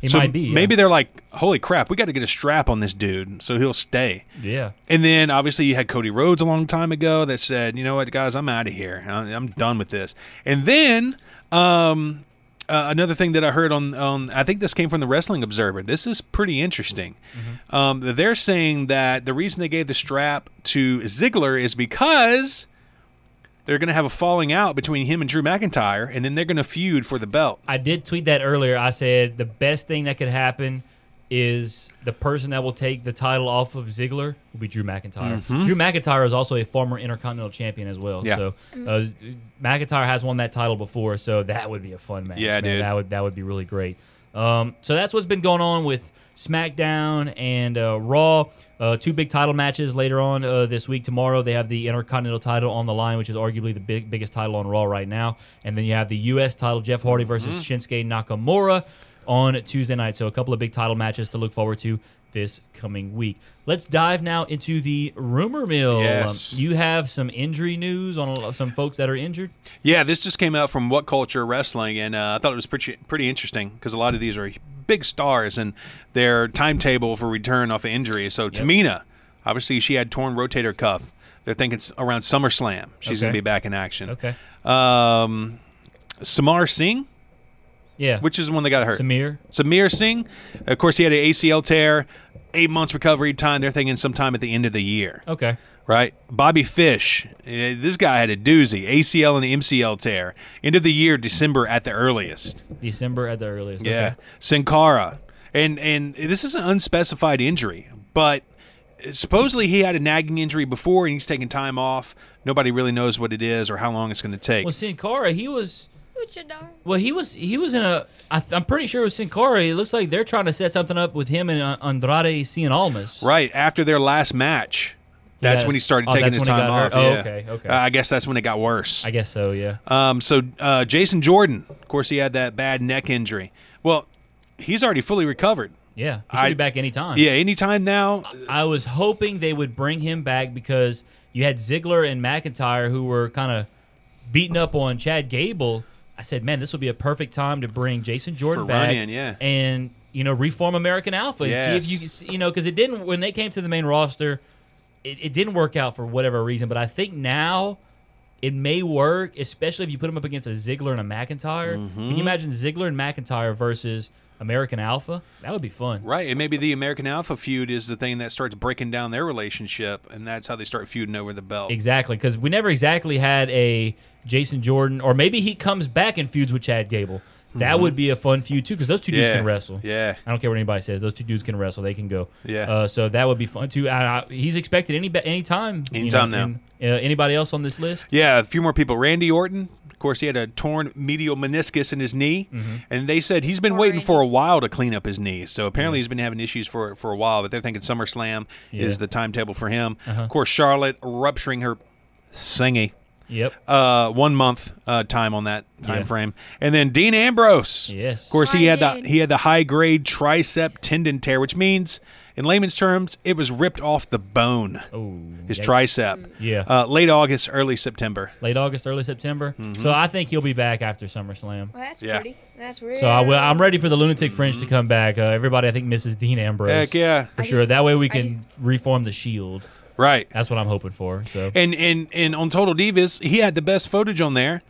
Speaker 3: He
Speaker 2: So
Speaker 3: might be. yeah.
Speaker 2: Maybe they're like, holy crap, we got to get a strap on this dude so he'll stay.
Speaker 3: Yeah.
Speaker 2: And then obviously you had Cody Rhodes a long time ago that said, you know what, guys, I'm out of here. I'm done with this. And then um, uh, another thing that I heard on on I think this came from the Wrestling Observer. This is pretty interesting. Um, they're saying that the reason they gave the strap to Ziggler is because they're going to have a falling out between him and Drew McIntyre, and then they're going to feud for the belt.
Speaker 3: I did tweet that earlier. I said the best thing that could happen is the person that will take the title off of Ziggler will be Drew McIntyre. Drew McIntyre is also a former Intercontinental Champion as well.
Speaker 2: Yeah.
Speaker 3: So uh, McIntyre has won that title before, so that would be a fun match.
Speaker 2: Yeah,
Speaker 3: man.
Speaker 2: dude.
Speaker 3: That would that would be really great. Um, so that's what's been going on with SmackDown and uh, Raw. Uh, two big title matches later on uh, this week. Tomorrow they have the Intercontinental title on the line, which is arguably the big biggest title on Raw right now. And then you have the U.S. title, Jeff Hardy versus Shinsuke Nakamura on Tuesday night. So a couple of big title matches to look forward to this coming week. Let's dive now into the rumor mill.
Speaker 2: Yes.
Speaker 3: Um, you have some injury news on some folks that are injured.
Speaker 2: Yeah, this just came out from What Culture Wrestling, and uh, I thought it was pretty pretty interesting because a lot of these are big stars and their timetable for return off of injury. So Tamina, obviously, she had torn rotator cuff. They're thinking it's around SummerSlam. She's going to be back in action.
Speaker 3: Okay.
Speaker 2: Um, Samar Singh,
Speaker 3: Yeah.
Speaker 2: which is the one that got hurt.
Speaker 3: Samir.
Speaker 2: Samir Singh, of course, he had an ACL tear, eight months recovery time. They're thinking sometime at the end of the year
Speaker 3: Okay.
Speaker 2: right? Bobby Fish, eh, this guy had a doozy, ACL and MCL tear. End of the year, December at the earliest.
Speaker 3: December at the earliest.
Speaker 2: Yeah,
Speaker 3: Okay.
Speaker 2: Sin Cara, and and this is an unspecified injury, but supposedly he had a nagging injury before, and he's taking time off. Nobody really knows what it is or how long it's going to take.
Speaker 3: Well, Sin Cara, he was.
Speaker 4: Luchador.
Speaker 3: Well, he was he was in a. I th- I'm pretty sure it was Sin Cara. It looks like they're trying to set something up with him and uh, Andrade Cien Almas.
Speaker 2: right after their last match, that's
Speaker 3: has-
Speaker 2: when he started
Speaker 3: oh,
Speaker 2: taking his time off.
Speaker 3: Oh,
Speaker 2: yeah.
Speaker 3: okay, okay.
Speaker 2: Uh, I guess that's when it got worse.
Speaker 3: I guess so. Yeah.
Speaker 2: Um, so uh, Jason Jordan, of course, he had that bad neck injury. Well, he's already fully recovered.
Speaker 3: Yeah. He should
Speaker 2: I-
Speaker 3: be back anytime.
Speaker 2: Yeah, anytime now.
Speaker 3: I was hoping they would bring him back because you had Ziggler and McIntyre who were kind of beating up on Chad Gable. I said, man, this will be a perfect time to bring Jason Jordan
Speaker 2: For
Speaker 3: back
Speaker 2: run-in, yeah.
Speaker 3: and you know reform American Alpha and see if you you know because it didn't when they came to the main roster, it, it didn't work out for whatever reason. But I think now. It may work, especially if you put them up against a Ziggler and a McIntyre.
Speaker 2: Mm-hmm.
Speaker 3: Can you imagine Ziggler and McIntyre versus American Alpha? That would be fun.
Speaker 2: Right, and maybe the American Alpha feud is the thing that starts breaking down their relationship, and that's how they start feuding over the belt.
Speaker 3: Exactly, because we never exactly had a Jason Jordan, or maybe he comes back and feuds with Chad Gable. That would be a fun feud too, because those two dudes
Speaker 2: Mm-hmm. Yeah,
Speaker 3: can wrestle.
Speaker 2: yeah.
Speaker 3: I don't care what anybody says; those two dudes can wrestle. They can go.
Speaker 2: Yeah.
Speaker 3: Uh, so that would be fun too. Uh, he's expected any any time.
Speaker 2: Anytime now.
Speaker 3: uh, anybody else on this list?
Speaker 2: Yeah, a few more people. Randy Orton, course, he had a torn medial meniscus in his knee,
Speaker 3: Mm-hmm.
Speaker 2: and they said he's been
Speaker 4: Poor
Speaker 2: waiting for a while to clean up his knee. So apparently he's been having issues for for a while. But they're thinking SummerSlam
Speaker 3: Yeah. Uh-huh.
Speaker 2: is the timetable for him. Of course, Charlotte rupturing her singy.
Speaker 3: Yep.
Speaker 2: Uh, one month uh, time on that time
Speaker 3: Yeah.
Speaker 2: frame, and then Dean Ambrose.
Speaker 3: Yes.
Speaker 2: Of course, he
Speaker 4: I
Speaker 2: had the he had the high grade tricep tendon tear, which means, in layman's terms, it was ripped off the bone.
Speaker 3: Oh,
Speaker 2: His
Speaker 3: yikes.
Speaker 2: tricep.
Speaker 3: Yeah.
Speaker 2: Uh, late August, early September.
Speaker 3: Late August, early September.
Speaker 2: Mm-hmm.
Speaker 3: So I think he'll be back after SummerSlam.
Speaker 4: Well, that's
Speaker 2: Yeah.
Speaker 4: pretty. That's real.
Speaker 3: So I will, I'm ready for the Lunatic Fringe to come back. Uh, everybody, I think, misses Dean Ambrose.
Speaker 2: Heck yeah!
Speaker 3: For
Speaker 4: I
Speaker 3: sure.
Speaker 4: do-
Speaker 3: That way we
Speaker 4: I
Speaker 3: can reform the Shield.
Speaker 2: Right.
Speaker 3: That's what I'm hoping for. So
Speaker 2: And and and on Total Divas, he had the best footage on there,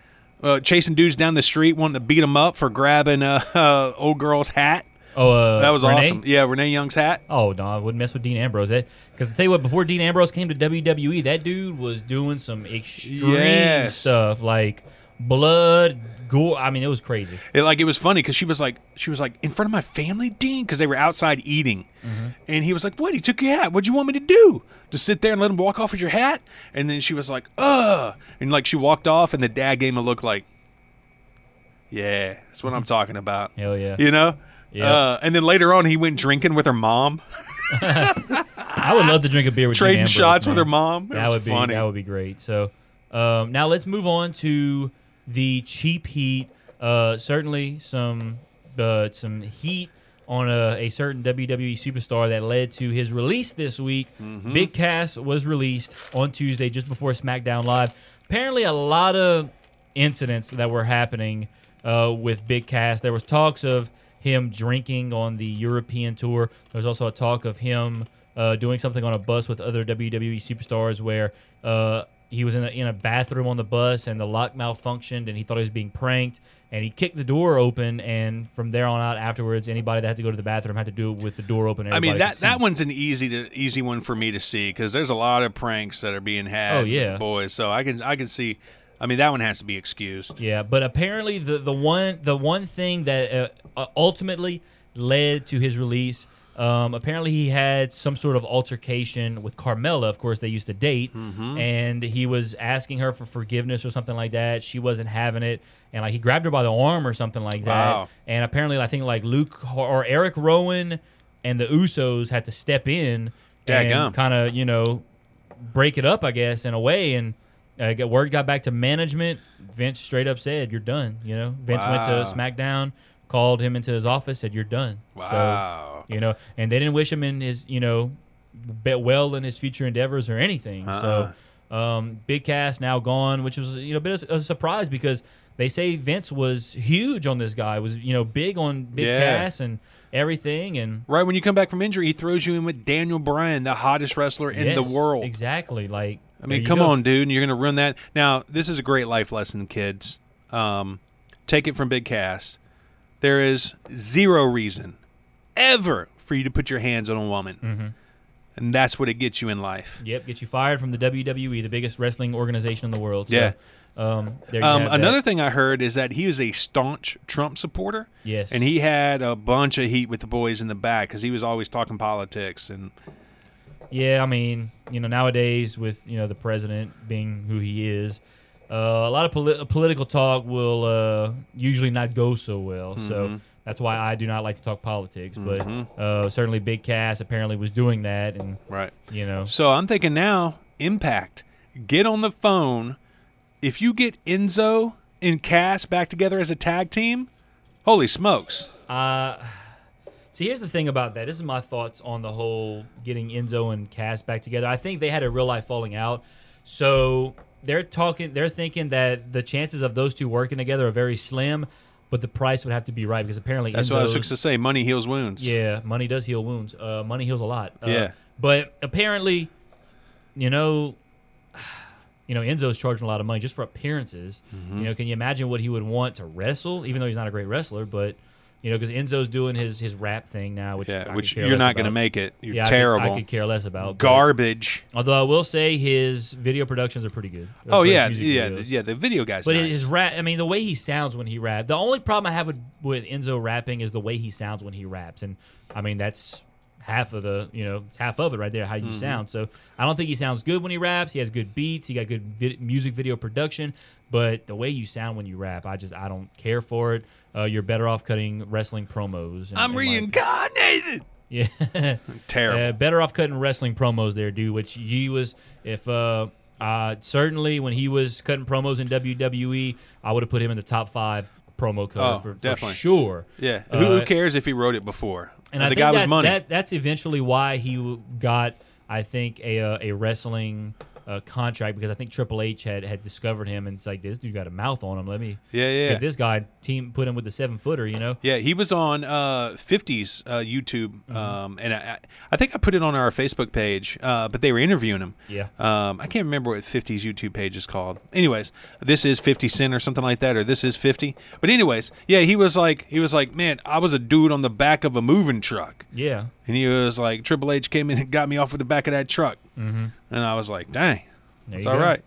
Speaker 2: uh, chasing dudes down the street, wanting to beat them up for grabbing uh, uh, old girl's hat.
Speaker 3: Oh, uh,
Speaker 2: That was
Speaker 3: Renee?
Speaker 2: awesome. Yeah, Renee Young's hat.
Speaker 3: Oh no, I wouldn't mess with Dean Ambrose. Because I tell you what, before Dean Ambrose came to WWE, that dude was doing some extreme
Speaker 2: Yes.
Speaker 3: stuff, like blood, gore. I mean, it was crazy.
Speaker 2: It, like it was funny because she was like, she was like in front of my family, Dean, because they were outside eating,
Speaker 3: Mm-hmm.
Speaker 2: and he was like, "What? He took your hat. What'd you want me to do? To sit there and let him walk off with your hat?" And then she was like, "Ugh," and like she walked off, and the dad gave him a look like, "Yeah, that's what I'm talking about."
Speaker 3: Hell yeah.
Speaker 2: You know.
Speaker 3: Yeah.
Speaker 2: Uh, and then later on, he went drinking with her mom,
Speaker 3: I would love to drink a beer with
Speaker 2: trading shots with her mom. It
Speaker 3: That would be
Speaker 2: funny.
Speaker 3: that would be great. So um, now let's move on to the cheap heat. Uh, certainly some uh, some heat on a, a certain WWE superstar that led to his release this week.
Speaker 2: Mm-hmm.
Speaker 3: Big Cass was released on Tuesday just before SmackDown Live. Apparently, a lot of incidents that were happening uh, with Big Cass. There was talks of him drinking on the European tour. There was also a talk of him uh, doing something on a bus with other WWE superstars where uh, he was in a, in a bathroom on the bus and the lock malfunctioned and he thought he was being pranked and he kicked the door open and from there on out afterwards anybody that had to go to the bathroom had to do it with the door open.
Speaker 2: I mean that that one's an easy to easy one for me to see because there's a lot of pranks that are being had.
Speaker 3: Oh,
Speaker 2: with
Speaker 3: yeah.
Speaker 2: boys. So I can I can see. I mean that one has to be excused.
Speaker 3: Yeah, but apparently the the one the one thing that uh, uh, ultimately led to his release. Um, apparently, he had some sort of altercation with Carmella. Of course, they used to date,
Speaker 2: Mm-hmm.
Speaker 3: and he was asking her for forgiveness or something like that. She wasn't having it, and like he grabbed her by the arm or something like that.
Speaker 2: Wow.
Speaker 3: And apparently, I think like Luke or Eric Rowan and the Usos had to step in
Speaker 2: Dadgum.
Speaker 3: and kind of you know break it up, I guess, in a way. And uh, word got back to management. Vince straight up said, "You're done." You know, Vince went to SmackDown, called him into his office, said, "You're done."
Speaker 2: Wow.
Speaker 3: So you know, and they didn't wish him in his you know be- well in his future endeavors or anything.
Speaker 2: Uh-uh.
Speaker 3: So um, Big Cass now gone, which was you know a bit of a surprise because they say Vince was huge on this guy, was you know big on Big
Speaker 2: Yeah.
Speaker 3: Cass and everything, and
Speaker 2: Right when you come back from injury, he throws you in with Daniel Bryan, the hottest wrestler in the world.
Speaker 3: Exactly. Like
Speaker 2: I mean, come
Speaker 3: go.
Speaker 2: on, dude. and You're going to run that. Now, this is a great life lesson, kids. Um, take it from Big Cass. There is zero reason ever for you to put your hands on a woman.
Speaker 3: Mm-hmm.
Speaker 2: And that's what it gets you in life.
Speaker 3: Yep, get you fired from the WWE, the biggest wrestling organization in the world. So,
Speaker 2: Yeah.
Speaker 3: Um, there you
Speaker 2: Um,
Speaker 3: have that.
Speaker 2: another thing I heard is that he is a staunch Trump supporter.
Speaker 3: Yes.
Speaker 2: And he had a bunch of heat with the boys in the back because he was always talking politics. And
Speaker 3: Yeah, I mean, you know, nowadays with you know the president being who he is, uh, a lot of poli- political talk will uh, usually not go so well.
Speaker 2: Mm-hmm.
Speaker 3: So that's why I do not like to talk politics. But uh, certainly, Big Cass apparently was doing that, and
Speaker 2: right.
Speaker 3: you know,
Speaker 2: So I'm thinking now, Impact, get on the phone. If you get Enzo and Cass back together as a tag team, holy smokes.
Speaker 3: Uh, see, here's the thing about that. This is my thoughts on the whole getting Enzo and Cass back together. I think they had a real life falling out, so they're talking. They're thinking that the chances of those two working together are very slim, but the price would have to be right because apparently
Speaker 2: That's what I was
Speaker 3: Enzo's-
Speaker 2: fixing to say. Money heals wounds.
Speaker 3: Yeah, money does heal wounds. Uh, money heals a lot. Uh,
Speaker 2: Yeah.
Speaker 3: but apparently, you know. You know, Enzo's charging a lot of money just for appearances.
Speaker 2: Mm-hmm.
Speaker 3: You know, can you imagine what he would want to wrestle? Even though he's not a great wrestler, but you know, because Enzo's doing his his rap thing now, which
Speaker 2: Yeah, which you're not going to make it. You're
Speaker 3: Yeah, I could-
Speaker 2: terrible.
Speaker 3: I could, care less about but-
Speaker 2: Garbage.
Speaker 3: Although I will say his video productions are pretty good.
Speaker 2: Oh yeah, yeah,
Speaker 3: videos.
Speaker 2: yeah. The video guys.
Speaker 3: But
Speaker 2: nice.
Speaker 3: his rap, I mean, the way he sounds when he raps. The only problem I have with, with Enzo rapping is the way he sounds when he raps, and I mean that's half of the, you know, it's half of it right there. How you
Speaker 2: Mm-hmm.
Speaker 3: sound. So I don't think he sounds good when he raps. He has good beats. He got good music video production. But the way you sound when you rap, I just I don't care for it. Uh, you're better off cutting wrestling promos. And,
Speaker 2: I'm
Speaker 3: and, like-
Speaker 2: reincarnated.
Speaker 3: yeah.
Speaker 2: Terrible.
Speaker 3: Uh, better off cutting wrestling promos there, dude. Which he was, if uh, uh, certainly when he was cutting promos in WWE, I would have put him in the top five promo code
Speaker 2: Oh,
Speaker 3: for, for sure.
Speaker 2: yeah. Who, who
Speaker 3: Uh,
Speaker 2: cares if he wrote it before?
Speaker 3: And
Speaker 2: the
Speaker 3: I think
Speaker 2: guy was money.
Speaker 3: That, that's eventually why he got, I think, a uh, a wrestling uh, contract because I think Triple H had had discovered him and it's like this dude got a mouth on him. Let me
Speaker 2: yeah, yeah.
Speaker 3: get this guy team put him with the seven footer. You know.
Speaker 2: Yeah, he was on uh, 50s uh, YouTube,
Speaker 3: Mm-hmm.
Speaker 2: um, and I, I think I put it on our Facebook page, uh, but they were interviewing him.
Speaker 3: Yeah.
Speaker 2: Um, I can't remember what 50s YouTube page is called. Anyways, this is 50 Cent or something like that, or this is 50. But anyways, yeah, he was like, he was like, man, I was a dude on the back of a moving truck,
Speaker 3: Yeah.
Speaker 2: And he was like, Triple H came in and got me off of the back of that truck,
Speaker 3: Mm-hmm.
Speaker 2: and I was like, dang, it's
Speaker 3: you
Speaker 2: all
Speaker 3: go.
Speaker 2: right.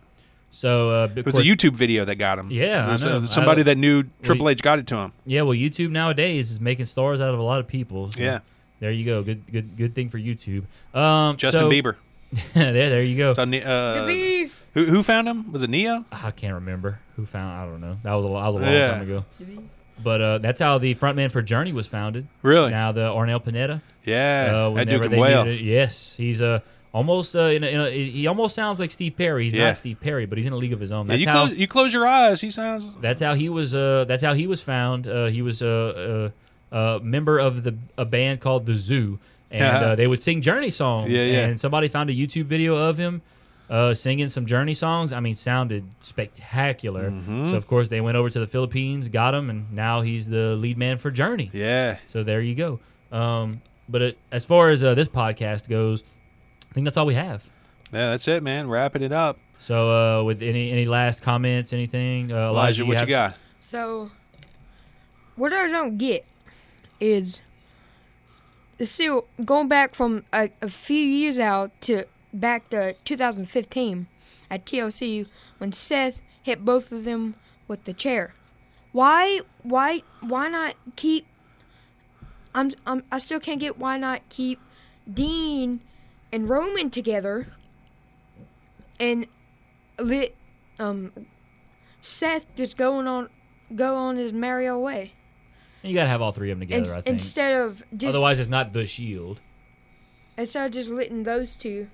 Speaker 3: So uh,
Speaker 2: It was a YouTube video that got him.
Speaker 3: Yeah,
Speaker 2: It was,
Speaker 3: I know.
Speaker 2: uh, somebody
Speaker 3: I-
Speaker 2: that knew Triple H got it to him.
Speaker 3: Yeah, well, YouTube nowadays is making stars out of a lot of people. so
Speaker 2: Yeah,
Speaker 3: there you go. Good, good, good thing for YouTube. Um,
Speaker 2: Justin
Speaker 3: so-
Speaker 2: Bieber.
Speaker 3: there, there you go.
Speaker 2: So, uh,
Speaker 4: the beef.
Speaker 2: who, who found him? Was it Neo?
Speaker 3: I can't remember who found. I don't know. That was a, that was a long
Speaker 2: Yeah.
Speaker 3: time ago.
Speaker 4: The beef.
Speaker 3: But uh, that's how the frontman for Journey was founded.
Speaker 2: Really?
Speaker 3: Now the Arnel Pineda.
Speaker 2: Yeah,
Speaker 3: uh,
Speaker 2: that dude
Speaker 3: they
Speaker 2: can wail.
Speaker 3: needed yes, he's uh, almost uh, in a, in a, he almost sounds like Steve Perry. He's
Speaker 2: Yeah.
Speaker 3: not Steve Perry, but he's in a league of his own.
Speaker 2: Yeah,
Speaker 3: That's
Speaker 2: you,
Speaker 3: how
Speaker 2: close, you close your eyes. He sounds.
Speaker 3: That's how he was. Uh, that's how he was found. Uh, he was a, a, a member of the a band called the Zoo, and
Speaker 2: Yeah.
Speaker 3: uh, they would sing Journey songs.
Speaker 2: Yeah, yeah.
Speaker 3: And somebody found a YouTube video of him uh, singing some Journey songs. I mean, sounded spectacular.
Speaker 2: Mm-hmm.
Speaker 3: So of course they went over to the Philippines, got him, and now he's the lead man for Journey.
Speaker 2: Yeah,
Speaker 3: So there you go. Um, but it, as far as uh, this podcast goes, I think that's all we have.
Speaker 2: yeah, that's it, man. Wrapping it up.
Speaker 3: So, uh, with any any last comments, anything, uh,
Speaker 2: Elijah, what you
Speaker 3: have-
Speaker 2: got?
Speaker 4: So, what I don't get is the Shield going back from a, a few years out to back to 2015 at TLC when Seth hit both of them with the chair. Why, why, why not keep? I'm, I'm, I still can't get why not keep Dean and Roman together and let um Seth just going on go on his merry old way.
Speaker 3: You got to have all three of them together.
Speaker 4: In-
Speaker 3: I think.
Speaker 4: instead of just
Speaker 3: Otherwise, it's not the Shield.
Speaker 4: instead of just letting those two.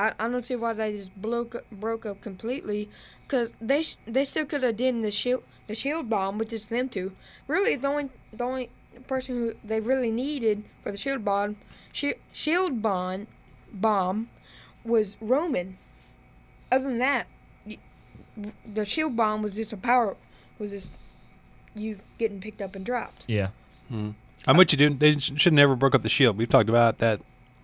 Speaker 4: I, I don't see why they just broke up, broke up completely, because they sh- they still could have done the shield the shield bomb with just them two. Really, the only the only person who they really needed for the shield bomb shi- shield bomb bomb was Roman. Other than that, the shield bomb was just a power was just you getting picked up and dropped.
Speaker 3: Yeah. Hmm.
Speaker 2: I'm with you, dude. They should never broke up the shield. We've talked about that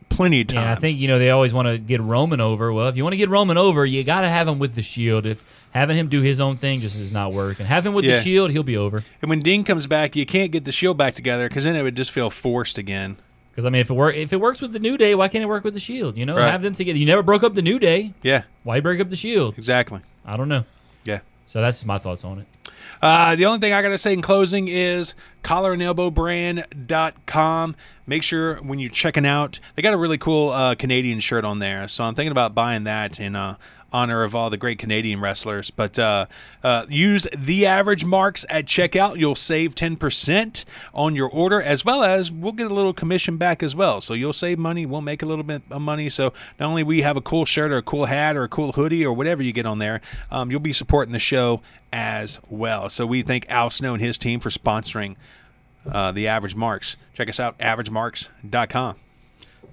Speaker 2: plenty of times.
Speaker 3: Yeah, I think you know they always want to get Roman over. Well, if you want to get Roman over, you got to have him with the Shield. If having him do his own thing just is not working, have him with
Speaker 2: Yeah.
Speaker 3: the Shield, he'll be over.
Speaker 2: And when Dean comes back, you can't get the shield back together because then it would just feel forced again.
Speaker 3: Because I mean, if it work, if it works with the New Day, why can't it work with the Shield? You know,
Speaker 2: Right.
Speaker 3: have them together. You never broke up the New Day.
Speaker 2: Yeah,
Speaker 3: Why break up the Shield?
Speaker 2: exactly.
Speaker 3: I don't know.
Speaker 2: Yeah.
Speaker 3: So that's my thoughts on it.
Speaker 2: Uh, the only thing I got to say in closing is collarandelbowbrand.com. Make sure when you're checking out, they got a really cool uh, Canadian shirt on there. So I'm thinking about buying that in uh, honor of all the great Canadian wrestlers. But uh, uh, use the average marks at checkout. You'll save 10% on your order, as well as we'll get a little commission back as well. So you'll save money. We'll make a little bit of money. So not only we have a cool shirt or a cool hat or a cool hoodie or whatever you get on there, um, you'll be supporting the show as well. So we thank Al Snow and his team for sponsoring uh, the Average Marks. Check us out, averagemarks.com.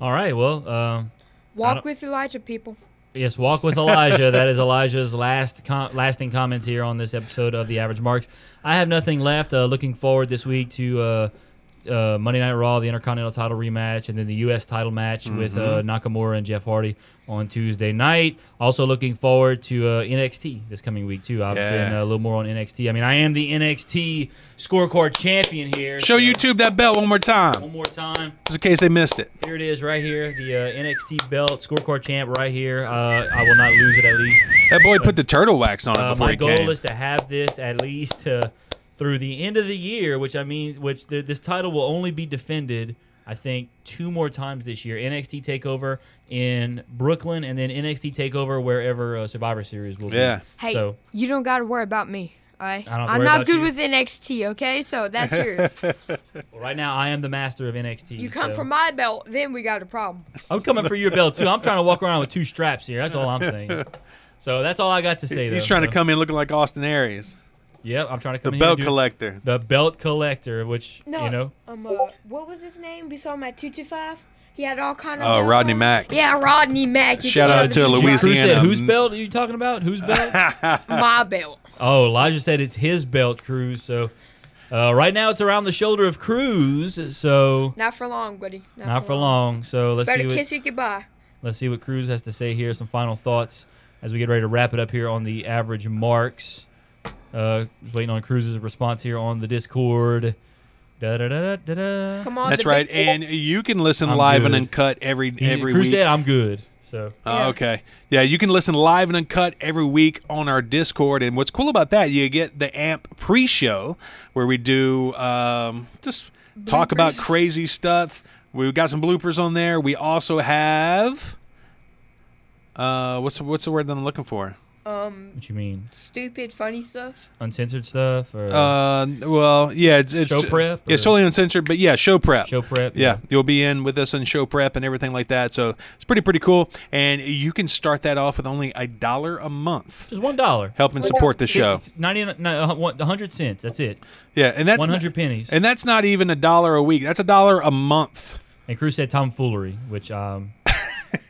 Speaker 3: All right. Well, um,
Speaker 4: Walk with Elijah, people.
Speaker 3: Yes, walk with Elijah. that is Elijah's last com- lasting comments here on this episode of the Average Marks. I have nothing left. Uh, looking forward this week to uh, Monday Night Raw, the Intercontinental Title rematch, and then the U.S. Title match with uh, Nakamura and Jeff Hardy on Tuesday night. Also looking forward to uh, NXT this coming week too. I've
Speaker 2: Yeah.
Speaker 3: been uh, a little more on NXT. I mean, I am the NXT scorecard champion here.
Speaker 2: Show
Speaker 3: so-
Speaker 2: YouTube that belt one more time,
Speaker 3: one more time.
Speaker 2: just in case they missed it.
Speaker 3: Here it is, right here, the uh, NXT belt scorecard champ, right here. Uh, I will not lose it at least.
Speaker 2: That boy put the turtle wax on it before
Speaker 3: my goal is to have this at least uh, through the end of the year, which I mean, which th- this title will only be defended, I think, two more times this year. NXT Takeover in Brooklyn, and then NXT Takeover wherever uh, Survivor Series will be.
Speaker 2: Yeah.
Speaker 3: be.
Speaker 4: Hey,
Speaker 3: So
Speaker 4: you don't got to worry about me. All right?
Speaker 3: I don't
Speaker 4: I'm not good
Speaker 3: you?
Speaker 4: with NXT, okay? So that's yours.
Speaker 3: well, right now, I am the master of NXT.
Speaker 4: you come
Speaker 3: so-
Speaker 4: for my belt, then we got a problem.
Speaker 3: I'm coming for your belt too. I'm trying to walk around with two straps here. That's all I'm saying. So that's all I got to say.
Speaker 2: He's
Speaker 3: though.
Speaker 2: trying to come in looking like Austin Aries,
Speaker 3: Yep, I'm trying to
Speaker 2: the
Speaker 3: come in
Speaker 2: belt
Speaker 3: here and do-
Speaker 2: collector.
Speaker 3: The belt collector, which
Speaker 4: No,
Speaker 3: you know.
Speaker 4: um, uh, what was his name? We saw him at 225. He had all kind of.
Speaker 2: Oh,
Speaker 4: belts
Speaker 2: Rodney
Speaker 4: on.
Speaker 2: Mack.
Speaker 4: Yeah, Rodney Mack. You
Speaker 2: Shout out to Louisiana.
Speaker 3: Cruz said, "Whose belt are you talking about? Whose belt?"
Speaker 4: My belt.
Speaker 3: oh, Elijah said it's his belt, Cruz. So uh, right now it's around the shoulder of Cruz. So
Speaker 4: Not for long, buddy. Not,
Speaker 3: not for long. So let's
Speaker 4: Better
Speaker 3: see what
Speaker 4: kiss you goodbye.
Speaker 3: let's see what Cruz has to say here. Some final thoughts as we get ready to wrap it up here on the average marks. Uh, just waiting on Cruz's response here on the Discord. Da da da da da da.
Speaker 4: Come on.
Speaker 2: That's right. And you can listen
Speaker 3: I'm
Speaker 2: live and uncut every
Speaker 3: He-
Speaker 2: every
Speaker 3: Cruz
Speaker 2: week.
Speaker 3: said I'm good. So
Speaker 2: Oh,
Speaker 4: Yeah.
Speaker 2: okay. Yeah, you can listen live and uncut every week on our Discord. And what's cool about that, you get the AMP pre show where we do um, just talk about crazy stuff. We've got some bloopers on there. We also have. Uh, what's what's the word that I'm looking for?
Speaker 4: Um,
Speaker 3: what you mean?
Speaker 4: stupid, funny stuff.
Speaker 3: Uncensored stuff or
Speaker 2: Uh, well, yeah, it's, it's
Speaker 3: Show prep,
Speaker 2: Yeah, it's totally uncensored, but yeah, show prep.
Speaker 3: show prep?
Speaker 2: Yeah, you'll be in with us on show prep and everything like that. So it's pretty pretty cool, and you can start that off with only a dollar a month,
Speaker 3: Just one dollar.
Speaker 2: helping support the show.
Speaker 3: Ninety nine, hundred cents. That's it.
Speaker 2: Yeah, and that's
Speaker 3: One hundred pennies.
Speaker 2: and that's not even a dollar a week. That's a dollar a month.
Speaker 3: And Cruz said tomfoolery, which um,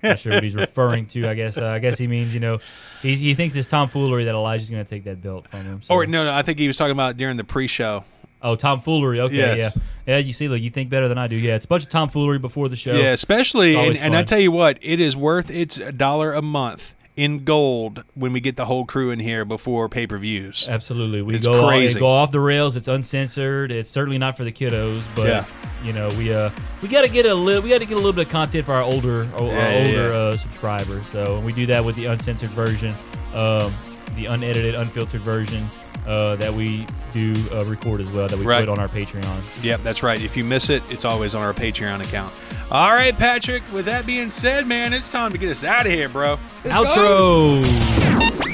Speaker 3: not sure what he's referring to. I guess uh, I guess he means you know he he thinks it's tomfoolery that Elijah's going to take that belt from him. So.
Speaker 2: Or no, no, I think he was talking about during the pre-show.
Speaker 3: oh tomfoolery. Okay,
Speaker 2: Yes.
Speaker 3: yeah, yeah. You see, look, you think better than I do. Yeah, it's a bunch of tomfoolery before the show.
Speaker 2: Yeah, especially and, and I tell you what, it is worth its a dollar a month in gold when we get the whole crew in here before pay per views.
Speaker 3: Absolutely, we
Speaker 2: It's
Speaker 3: go
Speaker 2: crazy.
Speaker 3: Off, go off the rails. It's uncensored. It's certainly not for the kiddos, but
Speaker 2: Yeah.
Speaker 3: you know we uh we got to get a little we got to get a little bit of content for our older our,
Speaker 2: Yeah,
Speaker 3: older
Speaker 2: yeah.
Speaker 3: Uh, subscribers. So we do that with the uncensored version, um, the unedited, unfiltered version uh, that we do uh, record as well that we
Speaker 2: Right.
Speaker 3: put on our Patreon.
Speaker 2: Yep, that's right. If you miss it, it's always on our Patreon account. All right, Patrick. With that being said, man, it's time to get us out of here, bro.
Speaker 3: Outro.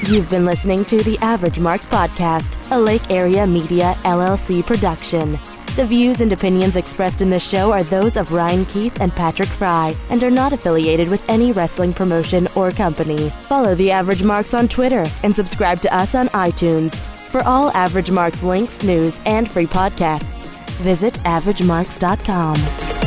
Speaker 1: You've been listening to the Average Marks Podcast, a Lake Area Media LLC production. The views and opinions expressed in this show are those of Ryan Keith and Patrick Fry and are not affiliated with any wrestling promotion or company. Follow the Average Marks on Twitter and subscribe to us on iTunes. For all Average Marks links, news, and free podcasts, visit averagemarks.com.